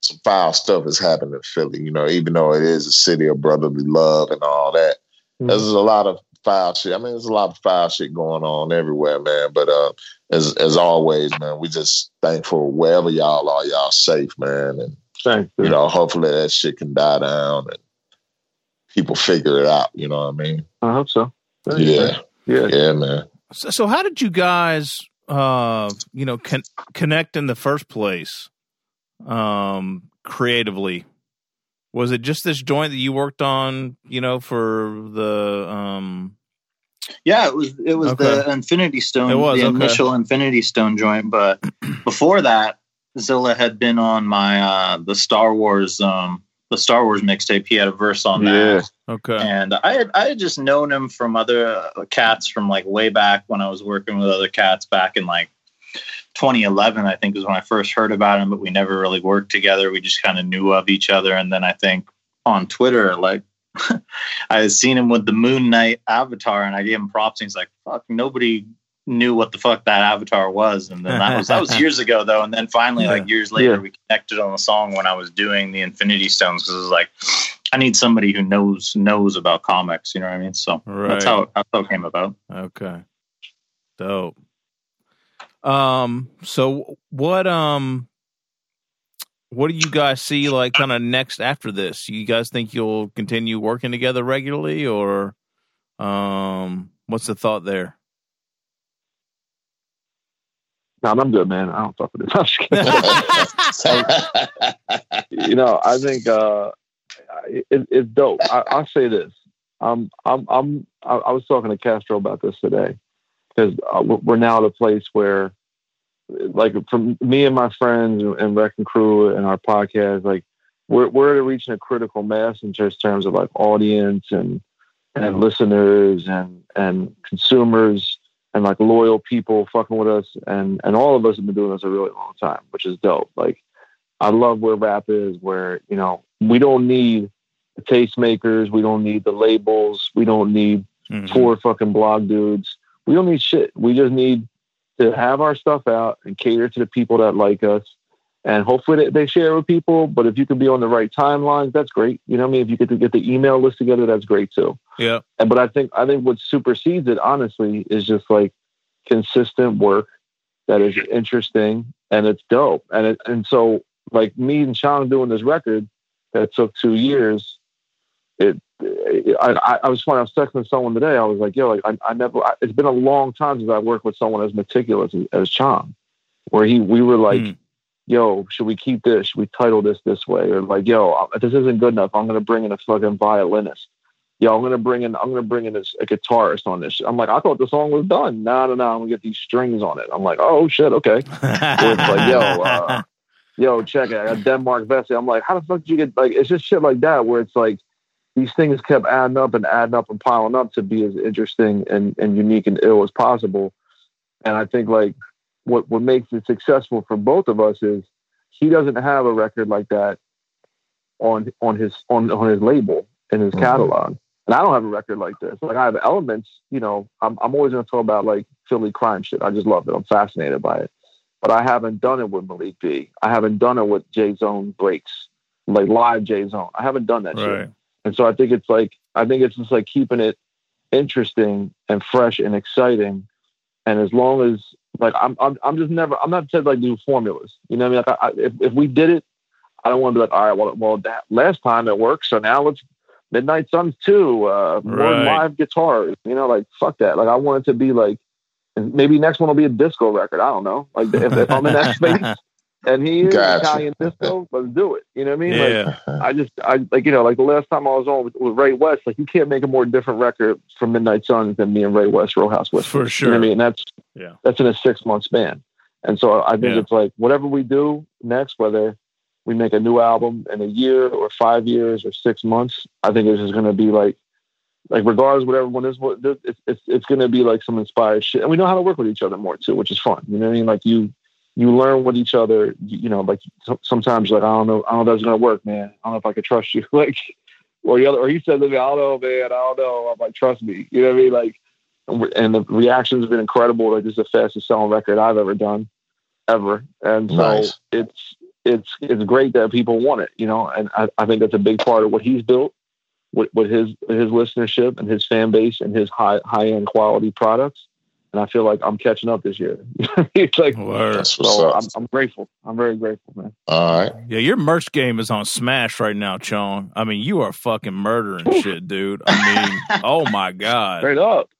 B: some foul stuff has happened in Philly. You know, even though it is a city of brotherly love and all that, mm-hmm. there's a lot of foul shit. I mean, there's a lot of foul shit going on everywhere, man. But uh, as as always, man, we just thankful wherever y'all are, y'all safe, man. And
D: Thanks,
B: you know, hopefully that shit can die down and people figure it out. You know what I mean?
D: I hope so.
B: Yeah, yeah, yeah, man.
A: So, so, how did you guys, uh, you know, con- connect in the first place, um, creatively? Was it just this joint that you worked on, you know, for the um
C: yeah, it was it was okay. the Infinity Stone, it was, the okay. initial Infinity Stone joint. But before that, Zilla had been on my uh the Star Wars um the Star Wars mixtape. He had a verse on that.
A: Yeah. Okay.
C: And I had I had just known him from other uh, cats from like way back when I was working with other cats back in like 2011, I think, was when I first heard about him, but we never really worked together. We just kind of knew of each other. And then I think on Twitter, like, I had seen him with the Moon Knight avatar and I gave him props. And he's like, fuck, nobody knew what the fuck that avatar was. And then that was, that was years ago though. And then finally, yeah. like years later, yeah. we connected on the song when I was doing the Infinity Stones because it was like, I need somebody who knows, knows about comics. You know what I mean? So right. that's how, that's how it came about.
A: Okay. Dope. Um, so what um what do you guys see like kind of next after this? You guys think you'll continue working together regularly or um what's the thought there?
D: No, I'm good, man. I don't fuck with this. you know, I think uh, it, it's dope. I, will say this. I'm, I'm, I'm, I, I was talking to Castro about this today because uh, we're now at a place where, like, from me and my friends and Wrecking Crew and our podcast, like, we're we're reaching a critical mass in just terms of like audience and and listeners and and consumers and like loyal people fucking with us and and all of us have been doing this a really long time, which is dope. Like, I love where rap is, where you know we don't need the tastemakers, we don't need the labels, we don't need mm-hmm. four fucking blog dudes we don't need shit. We just need to have our stuff out and cater to the people that like us. And hopefully they, they share with people. But if you can be on the right timelines, that's great. You know what I mean? If you get to get the email list together, that's great too.
A: Yeah.
D: And but I think I think what supersedes it, honestly, is just like consistent work that is interesting and it's dope. And it, and so like me and Chong doing this record that took two years, it I, I was funny. I was texting someone today. I was like, "Yo, like, I, I never. I, it's been a long time since I worked with someone as meticulous as, as Chong, where he we were like, mm. "Yo, should we keep this? Should we title this this way?" Or like, "Yo, this isn't good enough. I'm gonna bring in a fucking violinist. Yo, I'm gonna bring in. I'm gonna bring in this, a guitarist on this." I'm like, "I thought the song was done. No, no, no. I'm gonna get these strings on it." I'm like, "Oh shit, okay." it's like, "Yo, uh, yo, check it. I got Denmark Vesey." I'm like, "How the fuck did you get like?" It's just shit like that where it's like these things kept adding up and adding up and piling up to be as interesting and, and unique and ill as possible. And I think like what what makes it successful for both of us is he doesn't have a record like that on on his on on his label in his mm-hmm. catalog. And I don't have a record like this. Like I have elements, you know, I'm I'm always gonna talk about like Philly crime shit. I just love it. I'm fascinated by it. But I haven't done it with Malik B. I haven't done it with J Zone breaks, like live J Zone. I haven't done that right. shit. And so I think it's like I think it's just like keeping it interesting and fresh and exciting. And as long as like I'm I'm I'm just never I'm not to like do formulas. You know what I mean? Like I, if if we did it, I don't want to be like all right. Well, well, that last time it worked, so now let's Midnight Suns too. Uh, more live guitars. You know, like fuck that. Like I want it to be like maybe next one will be a disco record. I don't know. Like if, if I'm in that space, and he is gotcha. Italian disco. Let's do it. You know what I mean?
A: Yeah.
D: Like, I just, I like, you know, like the last time I was on with, with, Ray West, like you can't make a more different record from Midnight Suns than me and Ray West, Row House Whispers.
A: For sure.
D: You know what I mean? And that's, yeah, that's in a six month span. And so I think yeah. it's like whatever we do next, whether we make a new album in a year or five years or six months, I think it's just going to be like, like regardless whatever one is, what it's it's it's going to be like some inspired shit, and we know how to work with each other more too, which is fun. You know what I mean? Like you you learn with each other. You, know, like sometimes like I don't know, I don't know if that's gonna work, man. I don't know if I can trust you. like, or the other, or he said to me, I don't know, man. I don't know. I'm like, trust me. You know what I mean? Like, and the reactions have been incredible. Like, this is the fastest selling record I've ever done, ever. And so nice. it's it's it's great that people want it. You know, and I, I think that's a big part of what he's built. with, with his his listenership and his fan base and his high high end quality products. And I feel like I'm catching up this year. it's like
A: Word.
D: so I'm, I'm grateful. I'm very grateful, man.
B: All right.
A: Yeah, your merch game is on smash right now, Chong. I mean, you are fucking murdering shit, dude. I mean, oh my god.
D: Straight up.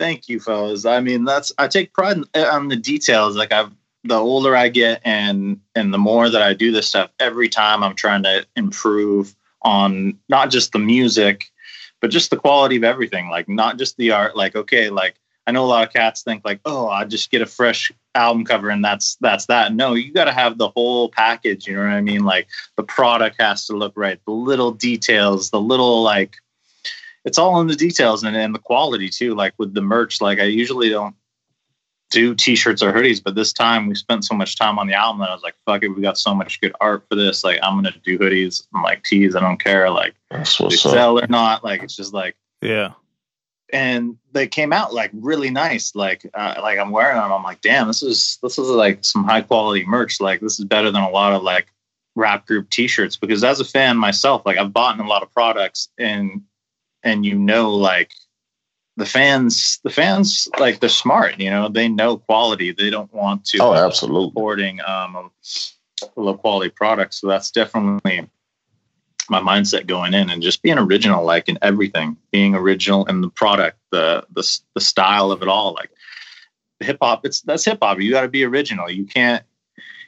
C: Thank you, fellas. I mean, that's I take pride in, uh, on the details. Like I've the older I get, and and the more that I do this stuff, every time I'm trying to improve on not just the music, but just the quality of everything. Like not just the art. Like okay, like I know a lot of cats think like, oh, I just get a fresh album cover and that's that's that. No, you got to have the whole package. You know what I mean? Like the product has to look right, the little details, the little like, it's all in the details and, and the quality too. Like with the merch, like I usually don't do t-shirts or hoodies, but this time we spent so much time on the album that I was like, fuck it, we got so much good art for this. Like I'm gonna do hoodies and like tees. I don't care like
B: That's
C: they
B: what's up.
C: sell or not. Like it's just like
A: Yeah.
C: And they came out like really nice. Like uh, like I'm wearing them. I'm like, damn, this is this is like some high quality merch. Like this is better than a lot of like rap group T-shirts. Because as a fan myself, like I've bought in a lot of products, and and you know, like the fans, the fans, like they're smart. You know, they know quality. They don't want to
B: Oh, absolutely.
C: supporting um, low quality products. So that's definitely my mindset going in and just being original, like in everything, being original in the product, the the the style of it all. Like hip hop, it's that's hip hop. You got to be original. You can't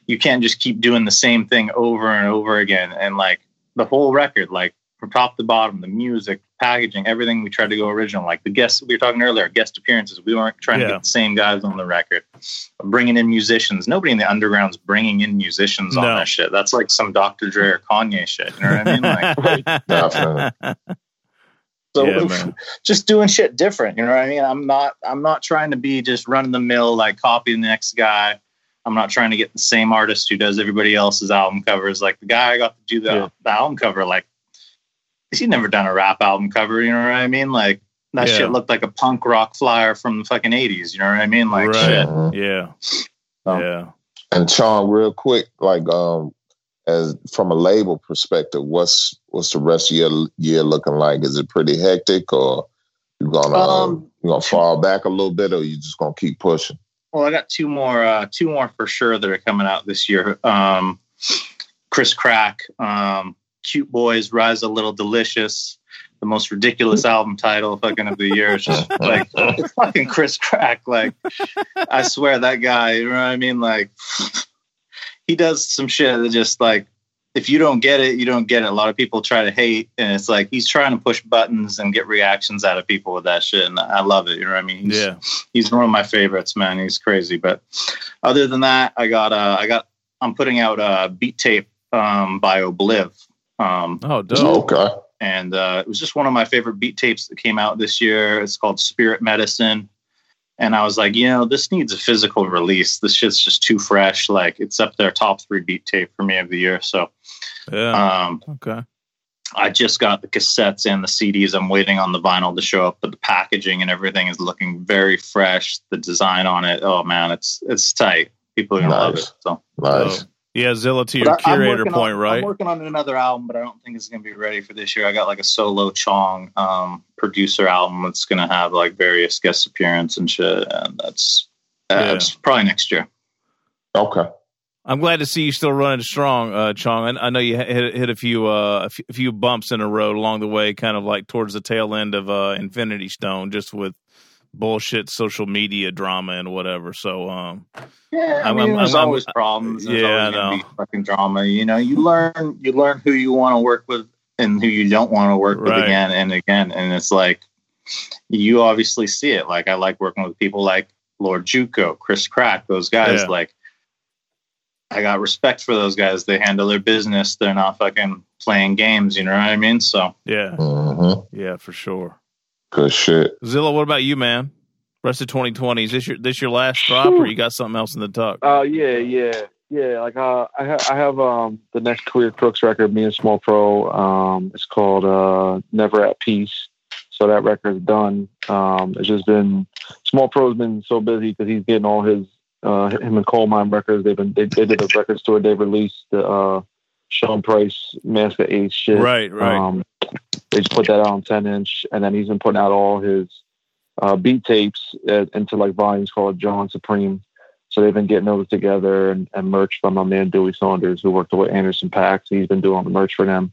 C: you can't just keep doing the same thing over and over again. And like the whole record, like from top to bottom, the music, packaging, everything. We tried to go original. Like the guests we were talking earlier, guest appearances. We weren't trying to
A: Yeah.
C: get the same guys on the record. Bringing in musicians. Nobody in the underground's bringing in musicians on that shit. That's like some Dr. Dre or Kanye shit. You know what I mean? Like,
B: Definitely.
C: so
A: Yeah,
C: just doing shit different. You know what I mean? I'm not. I'm not trying to be just running the mill, like copy the next guy. I'm not trying to get the same artist who does everybody else's album covers. Like the guy I got to do the,
D: Yeah.
C: the album cover, like he's never done a rap album cover. You know what I mean? Like that
A: Yeah.
C: shit looked like a punk rock flyer from the fucking 80s. You know what I mean? Like
A: Right.
C: shit.
B: Mhm.
A: Yeah.
C: Oh.
A: Yeah.
B: And Sean, real quick, like um, as from a label perspective, what's what's the rest of your year looking like? Is it pretty hectic, or you gonna
C: Um,
B: you gonna fall back a little bit, or you just gonna keep pushing?
C: Well, I got two more, uh, two more for sure that are coming out this year. Um, Chris Crack, um, Cute Boys, Rise a Little Delicious, the most ridiculous album title fucking of the year. It's just like it's fucking Chris Crack. Like I swear that guy, you know what I mean? Like he does some shit that just like if you don't get it, you don't get it. A lot of people try to hate, and it's like he's trying to push buttons and get reactions out of people with that shit, and I love it. You know what I mean? He's,
A: Yeah.
C: he's one of my favorites, man. He's crazy. But other than that, I got uh, I got I'm putting out a beat tape um, by Obliv. Um,
A: Oh, dope.
B: Okay.
C: and uh, it was just one of my favorite beat tapes that came out this year. It's called Spirit Medicine. And I was like, you know, this needs a physical release. This shit's just too fresh. Like it's up there, top three beat tape for me of the year. So
A: Yeah.
C: um,
A: Okay.
C: I just got the cassettes and the CDs. I'm waiting on the vinyl to show up, but the packaging and everything is looking very fresh. The design on it, oh man, it's it's tight. People are gonna love it. So,
B: Nice.
A: So, yeah, Zilla to your
C: I- I'm
A: curator point,
C: on,
A: right?
C: I'm working on another album, but I don't think it's gonna be ready for this year. I got like a solo Chong um, producer album that's gonna have like various guest appearance and shit, and that's uh,
A: Yeah.
C: it's probably next year.
B: Okay.
A: I'm glad to see you still running strong, uh, Chong. I, I know you hit, hit a few uh, a few- bumps in the road along the way, kind of like towards the tail end of uh, Infinity Stone, just with bullshit social media drama and whatever. So, um,
C: Yeah, I
A: I'm-
C: mean,
A: I'm-
C: there's
A: I'm-
C: always problems. There's
A: yeah, I
C: always gonna
A: know.
C: be fucking drama. You know, you learn you learn who you want to work with and who you don't want to work with again and again. And it's like you obviously see it. Like I like working with people like Lord Juco, Chris Crack, those guys.
A: Yeah.
C: Like I got respect for those guys. They handle their business. They're not fucking playing games. You know what I mean? So
A: yeah,
B: hmm
A: yeah, for sure.
B: Good shit.
A: Zilla, what about you, man? Rest of 2020 is this your this your last drop, or you got something else in the tuck?
D: Uh, yeah, yeah, yeah. Like, uh, I, ha- I have um the next Career Crooks record, me and Small Pro. Um, it's called uh Never at Peace. So that record's done. Um, it's just been Small Pro's been so busy because he's getting all his uh him and Coal Mine records. They've been they, they did a record store. They released the uh Sean Price Masta Ace shit.
A: Right, right.
D: Um, They just put that out on 10 inch, and then he's been putting out all his uh, beat tapes uh, into like volumes called John Supreme. So they've been getting those together and, and merch from my man Dewey Saunders, who worked with Anderson .Paak. He's been doing the merch for them.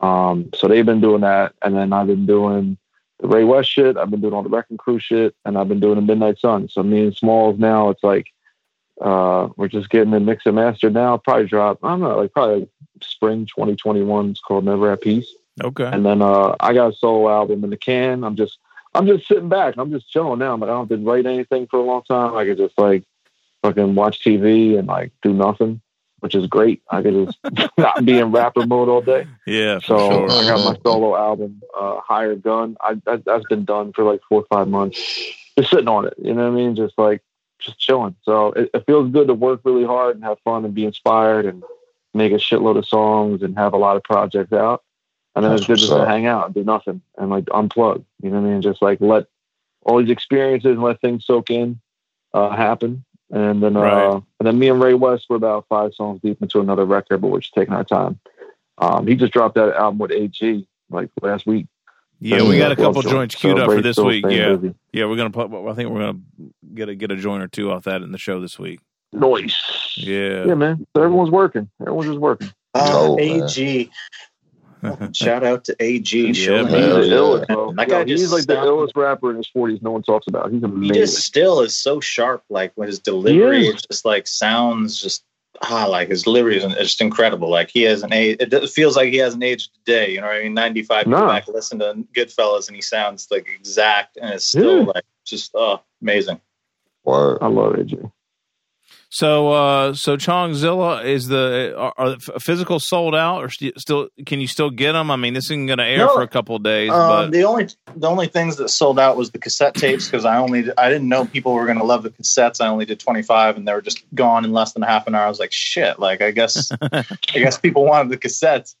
D: Um, so they've been doing that, and then I've been doing the Ray West shit. I've been doing all the Wrecking Crew shit, and I've been doing the Midnight Sun. So me and Smalls now, it's like uh, we're just getting the mix and master now. Probably drop. I don't know, like probably like spring 2021. It's called Never at Peace.
A: Okay.
D: And then uh, I got a solo album in the can. I'm just I'm just sitting back. I'm just chilling now. Like I don't have to write anything for a long time. I could just like fucking watch TV and like do nothing, which is great. I could just not be in rapper mode all day.
A: Yeah.
D: So
A: sure.
D: I got my solo album, uh, Hired Gun. I, I that's been done for like four or five months. Just sitting on it. You know what I mean? Just like just chilling. So it, it feels good to work really hard and have fun and be inspired and make a shitload of songs and have a lot of projects out. And then it's good just to hang out and do nothing and like unplug. You know what I mean? Just like let all these experiences and let things soak in, uh, happen. And then, uh,
A: Right.
D: and then me and Ray West were about five songs deep into another record, but we're just taking our time. Um, he just dropped that album with AG like last week.
A: Yeah, we got a couple joints queued up for this week. Yeah.
D: busy.
A: Yeah, we're gonna put. I think we're gonna get a get a joint or two off that in the show this week.
D: Noise.
A: Yeah.
D: Yeah, man. So everyone's working. Everyone's just working.
C: Uh,
B: Yo, man.
C: AG. Shout out to AG.
A: Yeah,
C: showing
A: man.
D: He's the
B: yeah.
D: illest, bro.
C: That
D: Yo,
C: guy
D: he's
C: just
D: like the
C: sounds-
D: illest rapper in his forties. No one talks about. He's amazing.
C: He just still is so sharp. Like when his delivery,
D: He is.
C: it just like sounds just ah, like his delivery is just incredible. Like he hasn't aged. It feels like he hasn't aged today. You know what I mean? Ninety five.
D: No.
C: Back listen to Goodfellas, and he sounds like exact, and it's still
D: Yeah.
C: like just oh amazing.
B: Word.
D: I love AG.
A: So, uh, so Chongzilla is the are, are physical sold out or st- still? Can you still get them? I mean, this isn't going to air
C: No.
A: for a couple of days,
C: Um,
A: but
C: the only the only things that sold out was the cassette tapes because I only I didn't know people were going to love the cassettes. I only did twenty five, and they were just gone in less than half an hour. I was like, shit. Like I guess I guess people wanted the cassettes.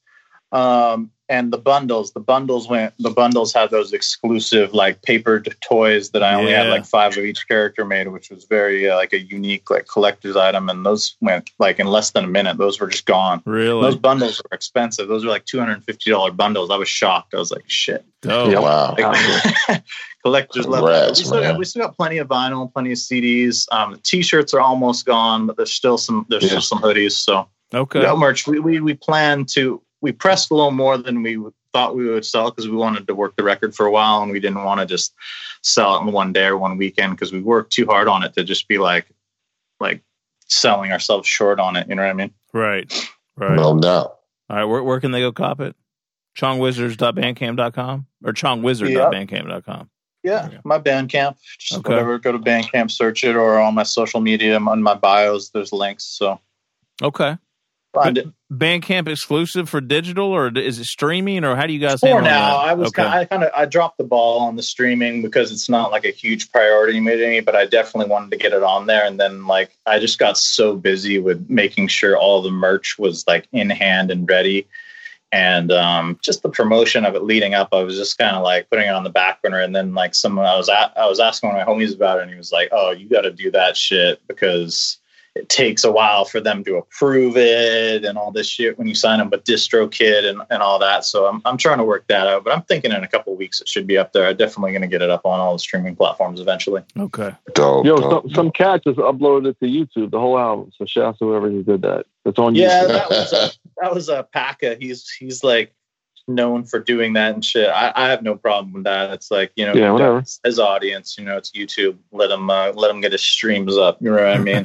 C: Um, and the bundles, the bundles went. The bundles had those exclusive like papered toys that I only had like five of each character made, which was very uh, like a unique like collector's item. And those went like in less than a minute. Those were just gone.
A: Really those
C: bundles were expensive. Those were like two hundred and fifty dollar bundles. I was shocked. I was like, shit.
A: oh
D: Yeah.
B: Wow.
C: Like, collectors love that.
B: Congrats,
C: We still, got, we still got plenty of vinyl, plenty of CDs. Um, t-shirts are almost gone, but there's still some there's
B: Yeah.
C: still some hoodies. So
A: Okay,
C: we got merch. We, we we plan to we pressed a little more than we thought we would sell because we wanted to work the record for a while and we didn't want to just sell it in one day or one weekend because we worked too hard on it to just be like like selling ourselves short on it. You know what I mean?
A: right, right.
B: No doubt.
A: All right, where, where can they go cop it? Chongwizards.bandcamp.com or chongwizard.bandcamp.com.
C: Yeah, my Bandcamp. Just
A: Okay.
C: whatever. Go to Bandcamp, search it, or on my social media, on my bios. There's links. So
A: Okay.
C: It.
A: Bandcamp exclusive for digital or is it streaming or how do you guys
C: For now,
A: that?
C: I was
A: okay.
C: kind I kind of I dropped the ball on the streaming because it's not like a huge priority to me, but I definitely wanted to get it on there. And then like I just got so busy with making sure all the merch was like in hand and ready. And um, just the promotion of it leading up, I was just kind of like putting it on the back burner. And then like someone I was at, I was asking one of my homies about it, and he was like, "Oh, you got to do that shit because it takes a while for them to approve it and all this shit when you sign them with DistroKid and, and all that. So I'm, I'm trying to work that out, but I'm thinking in a couple weeks it should be up there. I'm definitely going to get it up on all the streaming platforms eventually.
A: okay.
B: Dope.
D: Yo,
B: dope.
D: some, some cat just uploaded it to YouTube, the whole album. So shout out to whoever just did that. It's on
C: Yeah,
D: YouTube.
C: that was uh, a, that was uh, a Paka. He's he's like known for doing that and shit. I, I have no problem with that. It's like you know,
D: Yeah, whatever.
C: his audience. You know, it's YouTube. Let him uh, let him get his streams up. You know what I mean?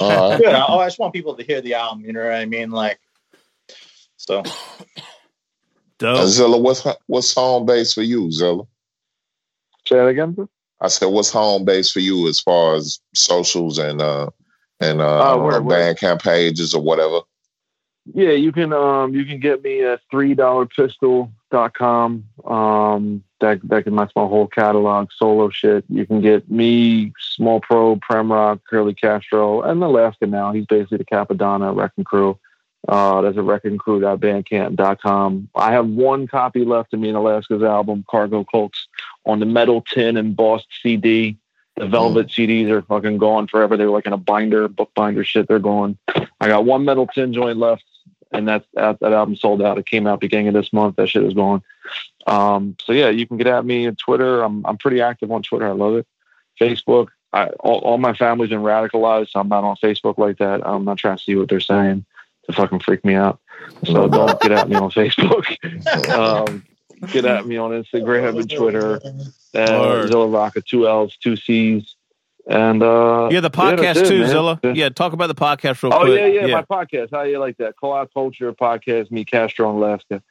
B: All right.
C: Good. I, I just want people to hear the album. You know what I mean? Like, so
A: Dope.
B: Uh, Zilla, what's what's home base for you, Zilla?
D: Say that again. sir?
B: I said, what's home base for you as far as socials and uh and uh, I
D: Oh,
B: don't
D: word.
B: Bandcamp pages or whatever?
D: Yeah, you can um you can get me at three dollar pistol.com. Um that that can that's my whole catalog, solo shit. You can get me, Small Pro, Prem Rock, Curly Castro, and Alaska now. He's basically the Cappadonna Wrecking Crew. Uh there's a wrecking crew.bandcamp.com. I have one copy left of me in Alaska's album, Cargo Colts, on the metal tin embossed CD. The velvet CDs are fucking gone forever. They were like in a binder, book binder shit. They're gone. I got one metal tin joint left and that's that, that album sold out. It came out beginning of this month. That shit is gone. Um, so yeah, you can get at me on Twitter. I'm I'm pretty active on Twitter. I love it. Facebook. I, all, all my family's been radicalized, so I'm not on Facebook like that. I'm not trying to see what they're saying to fucking freak me out. So don't get at me on Facebook. um, get at me on Instagram and Twitter. And. Zilla Rocca, two L's, two C's. And uh
A: Yeah, the podcast
D: it,
A: too,
D: man.
A: Zilla. Yeah, talk about the podcast real
D: Oh
A: quick.
D: Oh yeah, yeah, my podcast. How you like that? Co-op Culture podcast. Me, Castro, and Alaska.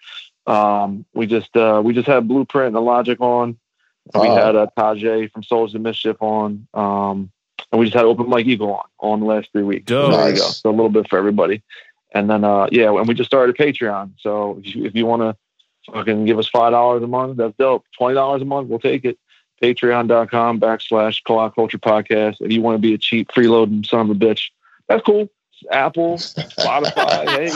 D: Um, we just uh, we just had Blueprint and Illogic on. We
B: Oh.
D: had uh, Tajai from Souls of Mischief on. Um, and we just had Open Mike Eagle on on the last three weeks.
A: Dope.
D: There you go. So a little bit for everybody. And then uh, yeah, and we just started a Patreon. So if you, if you want to fucking give us five dollars a month, that's dope. Twenty dollars a month, we'll take it. Patreon.com backslash Co-op Culture Podcast. If you want to be a cheap freeloading son of a bitch, that's cool. Apple, Spotify, hey,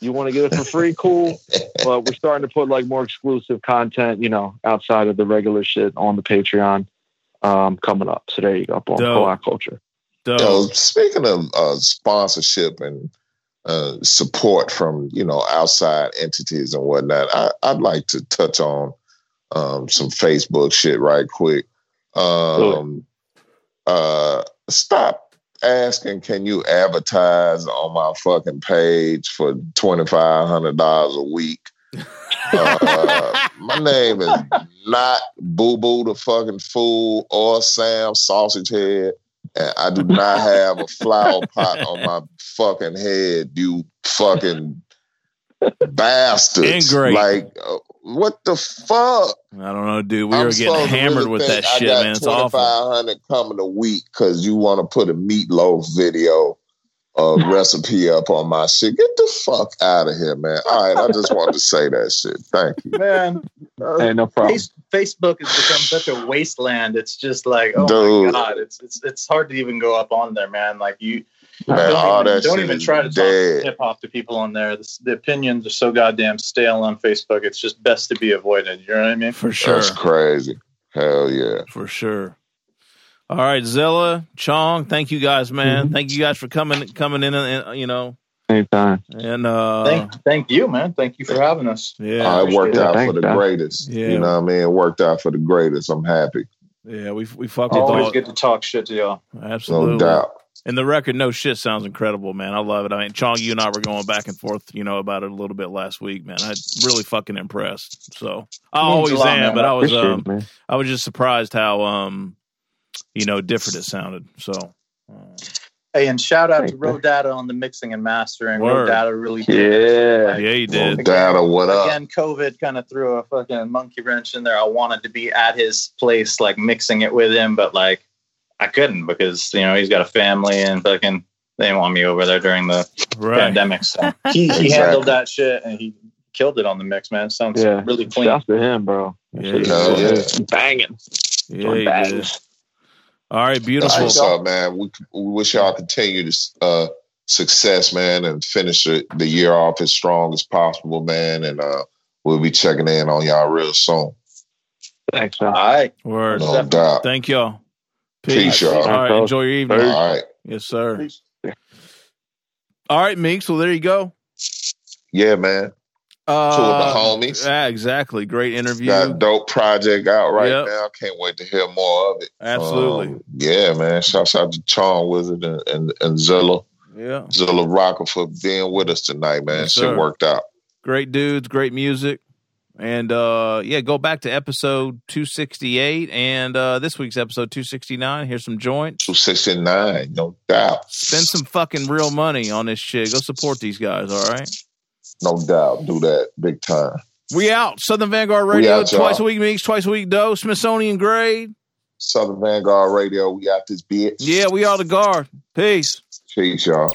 D: you want to get it for free, cool. But we're starting to put like more exclusive content, you know, outside of the regular shit on the Patreon um, coming up. So there you go, on
A: Dope.
D: Culture.
A: Dope.
B: Yo, speaking of uh, sponsorship and uh, support from you know outside entities and whatnot, I, I'd like to touch on um, some Facebook shit right quick. Um, uh, stop asking, can you advertise on my fucking page for twenty five hundred dollars a week? Uh, my name is not Boo Boo the fucking fool or Sam Sausage Head. And I do not have a flower pot on my fucking head, you fucking bastards.
A: Ingrate.
B: Like, uh, what the fuck?
A: I don't know, dude. We
B: I'm
A: were getting hammered
B: really
A: with
B: think
A: that
B: I
A: shit,
B: got
A: man. It's awful.
B: 2500 coming a week because you want to put a meatloaf video uh, recipe up on my shit. Get the fuck out of here, man. All right, I just wanted to say that shit. Thank you.
C: Man, uh,
D: Hey, no problem.
C: Face, Facebook has become such a wasteland. It's just like, oh
B: Dude.
C: my god, it's it's it's hard to even go up on there, man. Like you
B: Man,
C: don't
B: all
C: even,
B: that
C: don't
B: shit
C: even try to talk hip hop to people on there. The, the opinions are so goddamn stale on Facebook. It's just best to be avoided. You know what I mean?
A: For sure.
B: That's crazy. Hell yeah.
A: For sure. All right, Zilla, Chong, thank you guys, man.
B: Mm-hmm.
A: Thank you guys for coming coming in and you know
D: Anytime.
A: and uh
C: thank thank you, man. Thank you for having us.
A: yeah.
B: Uh, it worked
D: Yeah,
B: out for the
D: man.
B: greatest.
A: Yeah.
B: You know what I mean? It worked out for the greatest. I'm happy.
A: Yeah, we we fucked with
C: Always
A: all
C: good to talk shit to y'all.
A: absolutely.
B: No doubt.
A: And the record, no shit, sounds incredible, man. I love it. I mean, Chong, you and I were going back and forth, you know, about it a little bit last week, man. I really fucking impressed. So I always
C: lot,
A: am,
C: man.
A: but I was um
D: it.
A: I was just surprised how um you know different it sounded. So uh,
C: Hey, and shout out to
D: Thanks,
C: Data on the mixing and mastering.
A: Word.
C: Rodata really did.
D: Yeah.
A: yeah, he
B: No
A: did.
B: doubt. What up?
C: Again, COVID kind of threw a fucking monkey wrench in there. I wanted to be at his place, like mixing it with him, but like I couldn't because you know he's got a family and fucking they didn't want me over there during the
A: Right.
C: pandemic. So he, he
B: Exactly.
C: handled that shit and he killed it on the mix, man. Sounds
D: Yeah.
C: really clean.
D: Shouts to him, bro.
A: Yeah,
D: Shit
B: Hell yeah.
D: Banging.
A: Yeah, you
D: Bang.
A: All right, beautiful.
B: what's up, man. We, we wish y'all continued uh, success, man, and finish the, the year off as strong as possible, man. And uh, we'll be checking in on y'all real soon.
D: Thanks,
C: All
D: man.
C: right.
A: Word.
B: No doubt.
A: Thank y'all.
B: Peace, y'all.
A: All right, enjoy your evening.
D: Peace.
B: All right.
A: Yes, sir.
C: Peace.
A: All right, Meek. So there you go.
B: Yeah, man.
A: Uh,
B: Two of the homies.
A: Yeah, exactly. Great interview.
B: Got a dope project out right
A: Yep.
B: now. Can't wait to hear more of it.
A: Absolutely.
B: Um, yeah, man. Shouts out to Chong Wizard and, and, and Zilla.
A: yeah.
B: Zilla Rocca for being with us tonight, man.
A: Yes,
B: Shit worked out.
A: Great dudes, great music. And uh yeah, go back to episode 268 and uh this week's episode 269. Here's some joints.
B: 269, no doubt.
A: Spend some fucking real money on this shit. Go support these guys, all right?
B: No doubt. Do that big time.
A: We out. Southern Vanguard Radio,
B: out, y'all.
A: twice a week Meeks, twice a week Doe, Smithsonian grade.
B: Southern Vanguard Radio. We got this bitch.
A: Yeah, we are the guard. Peace.
B: Peace, y'all.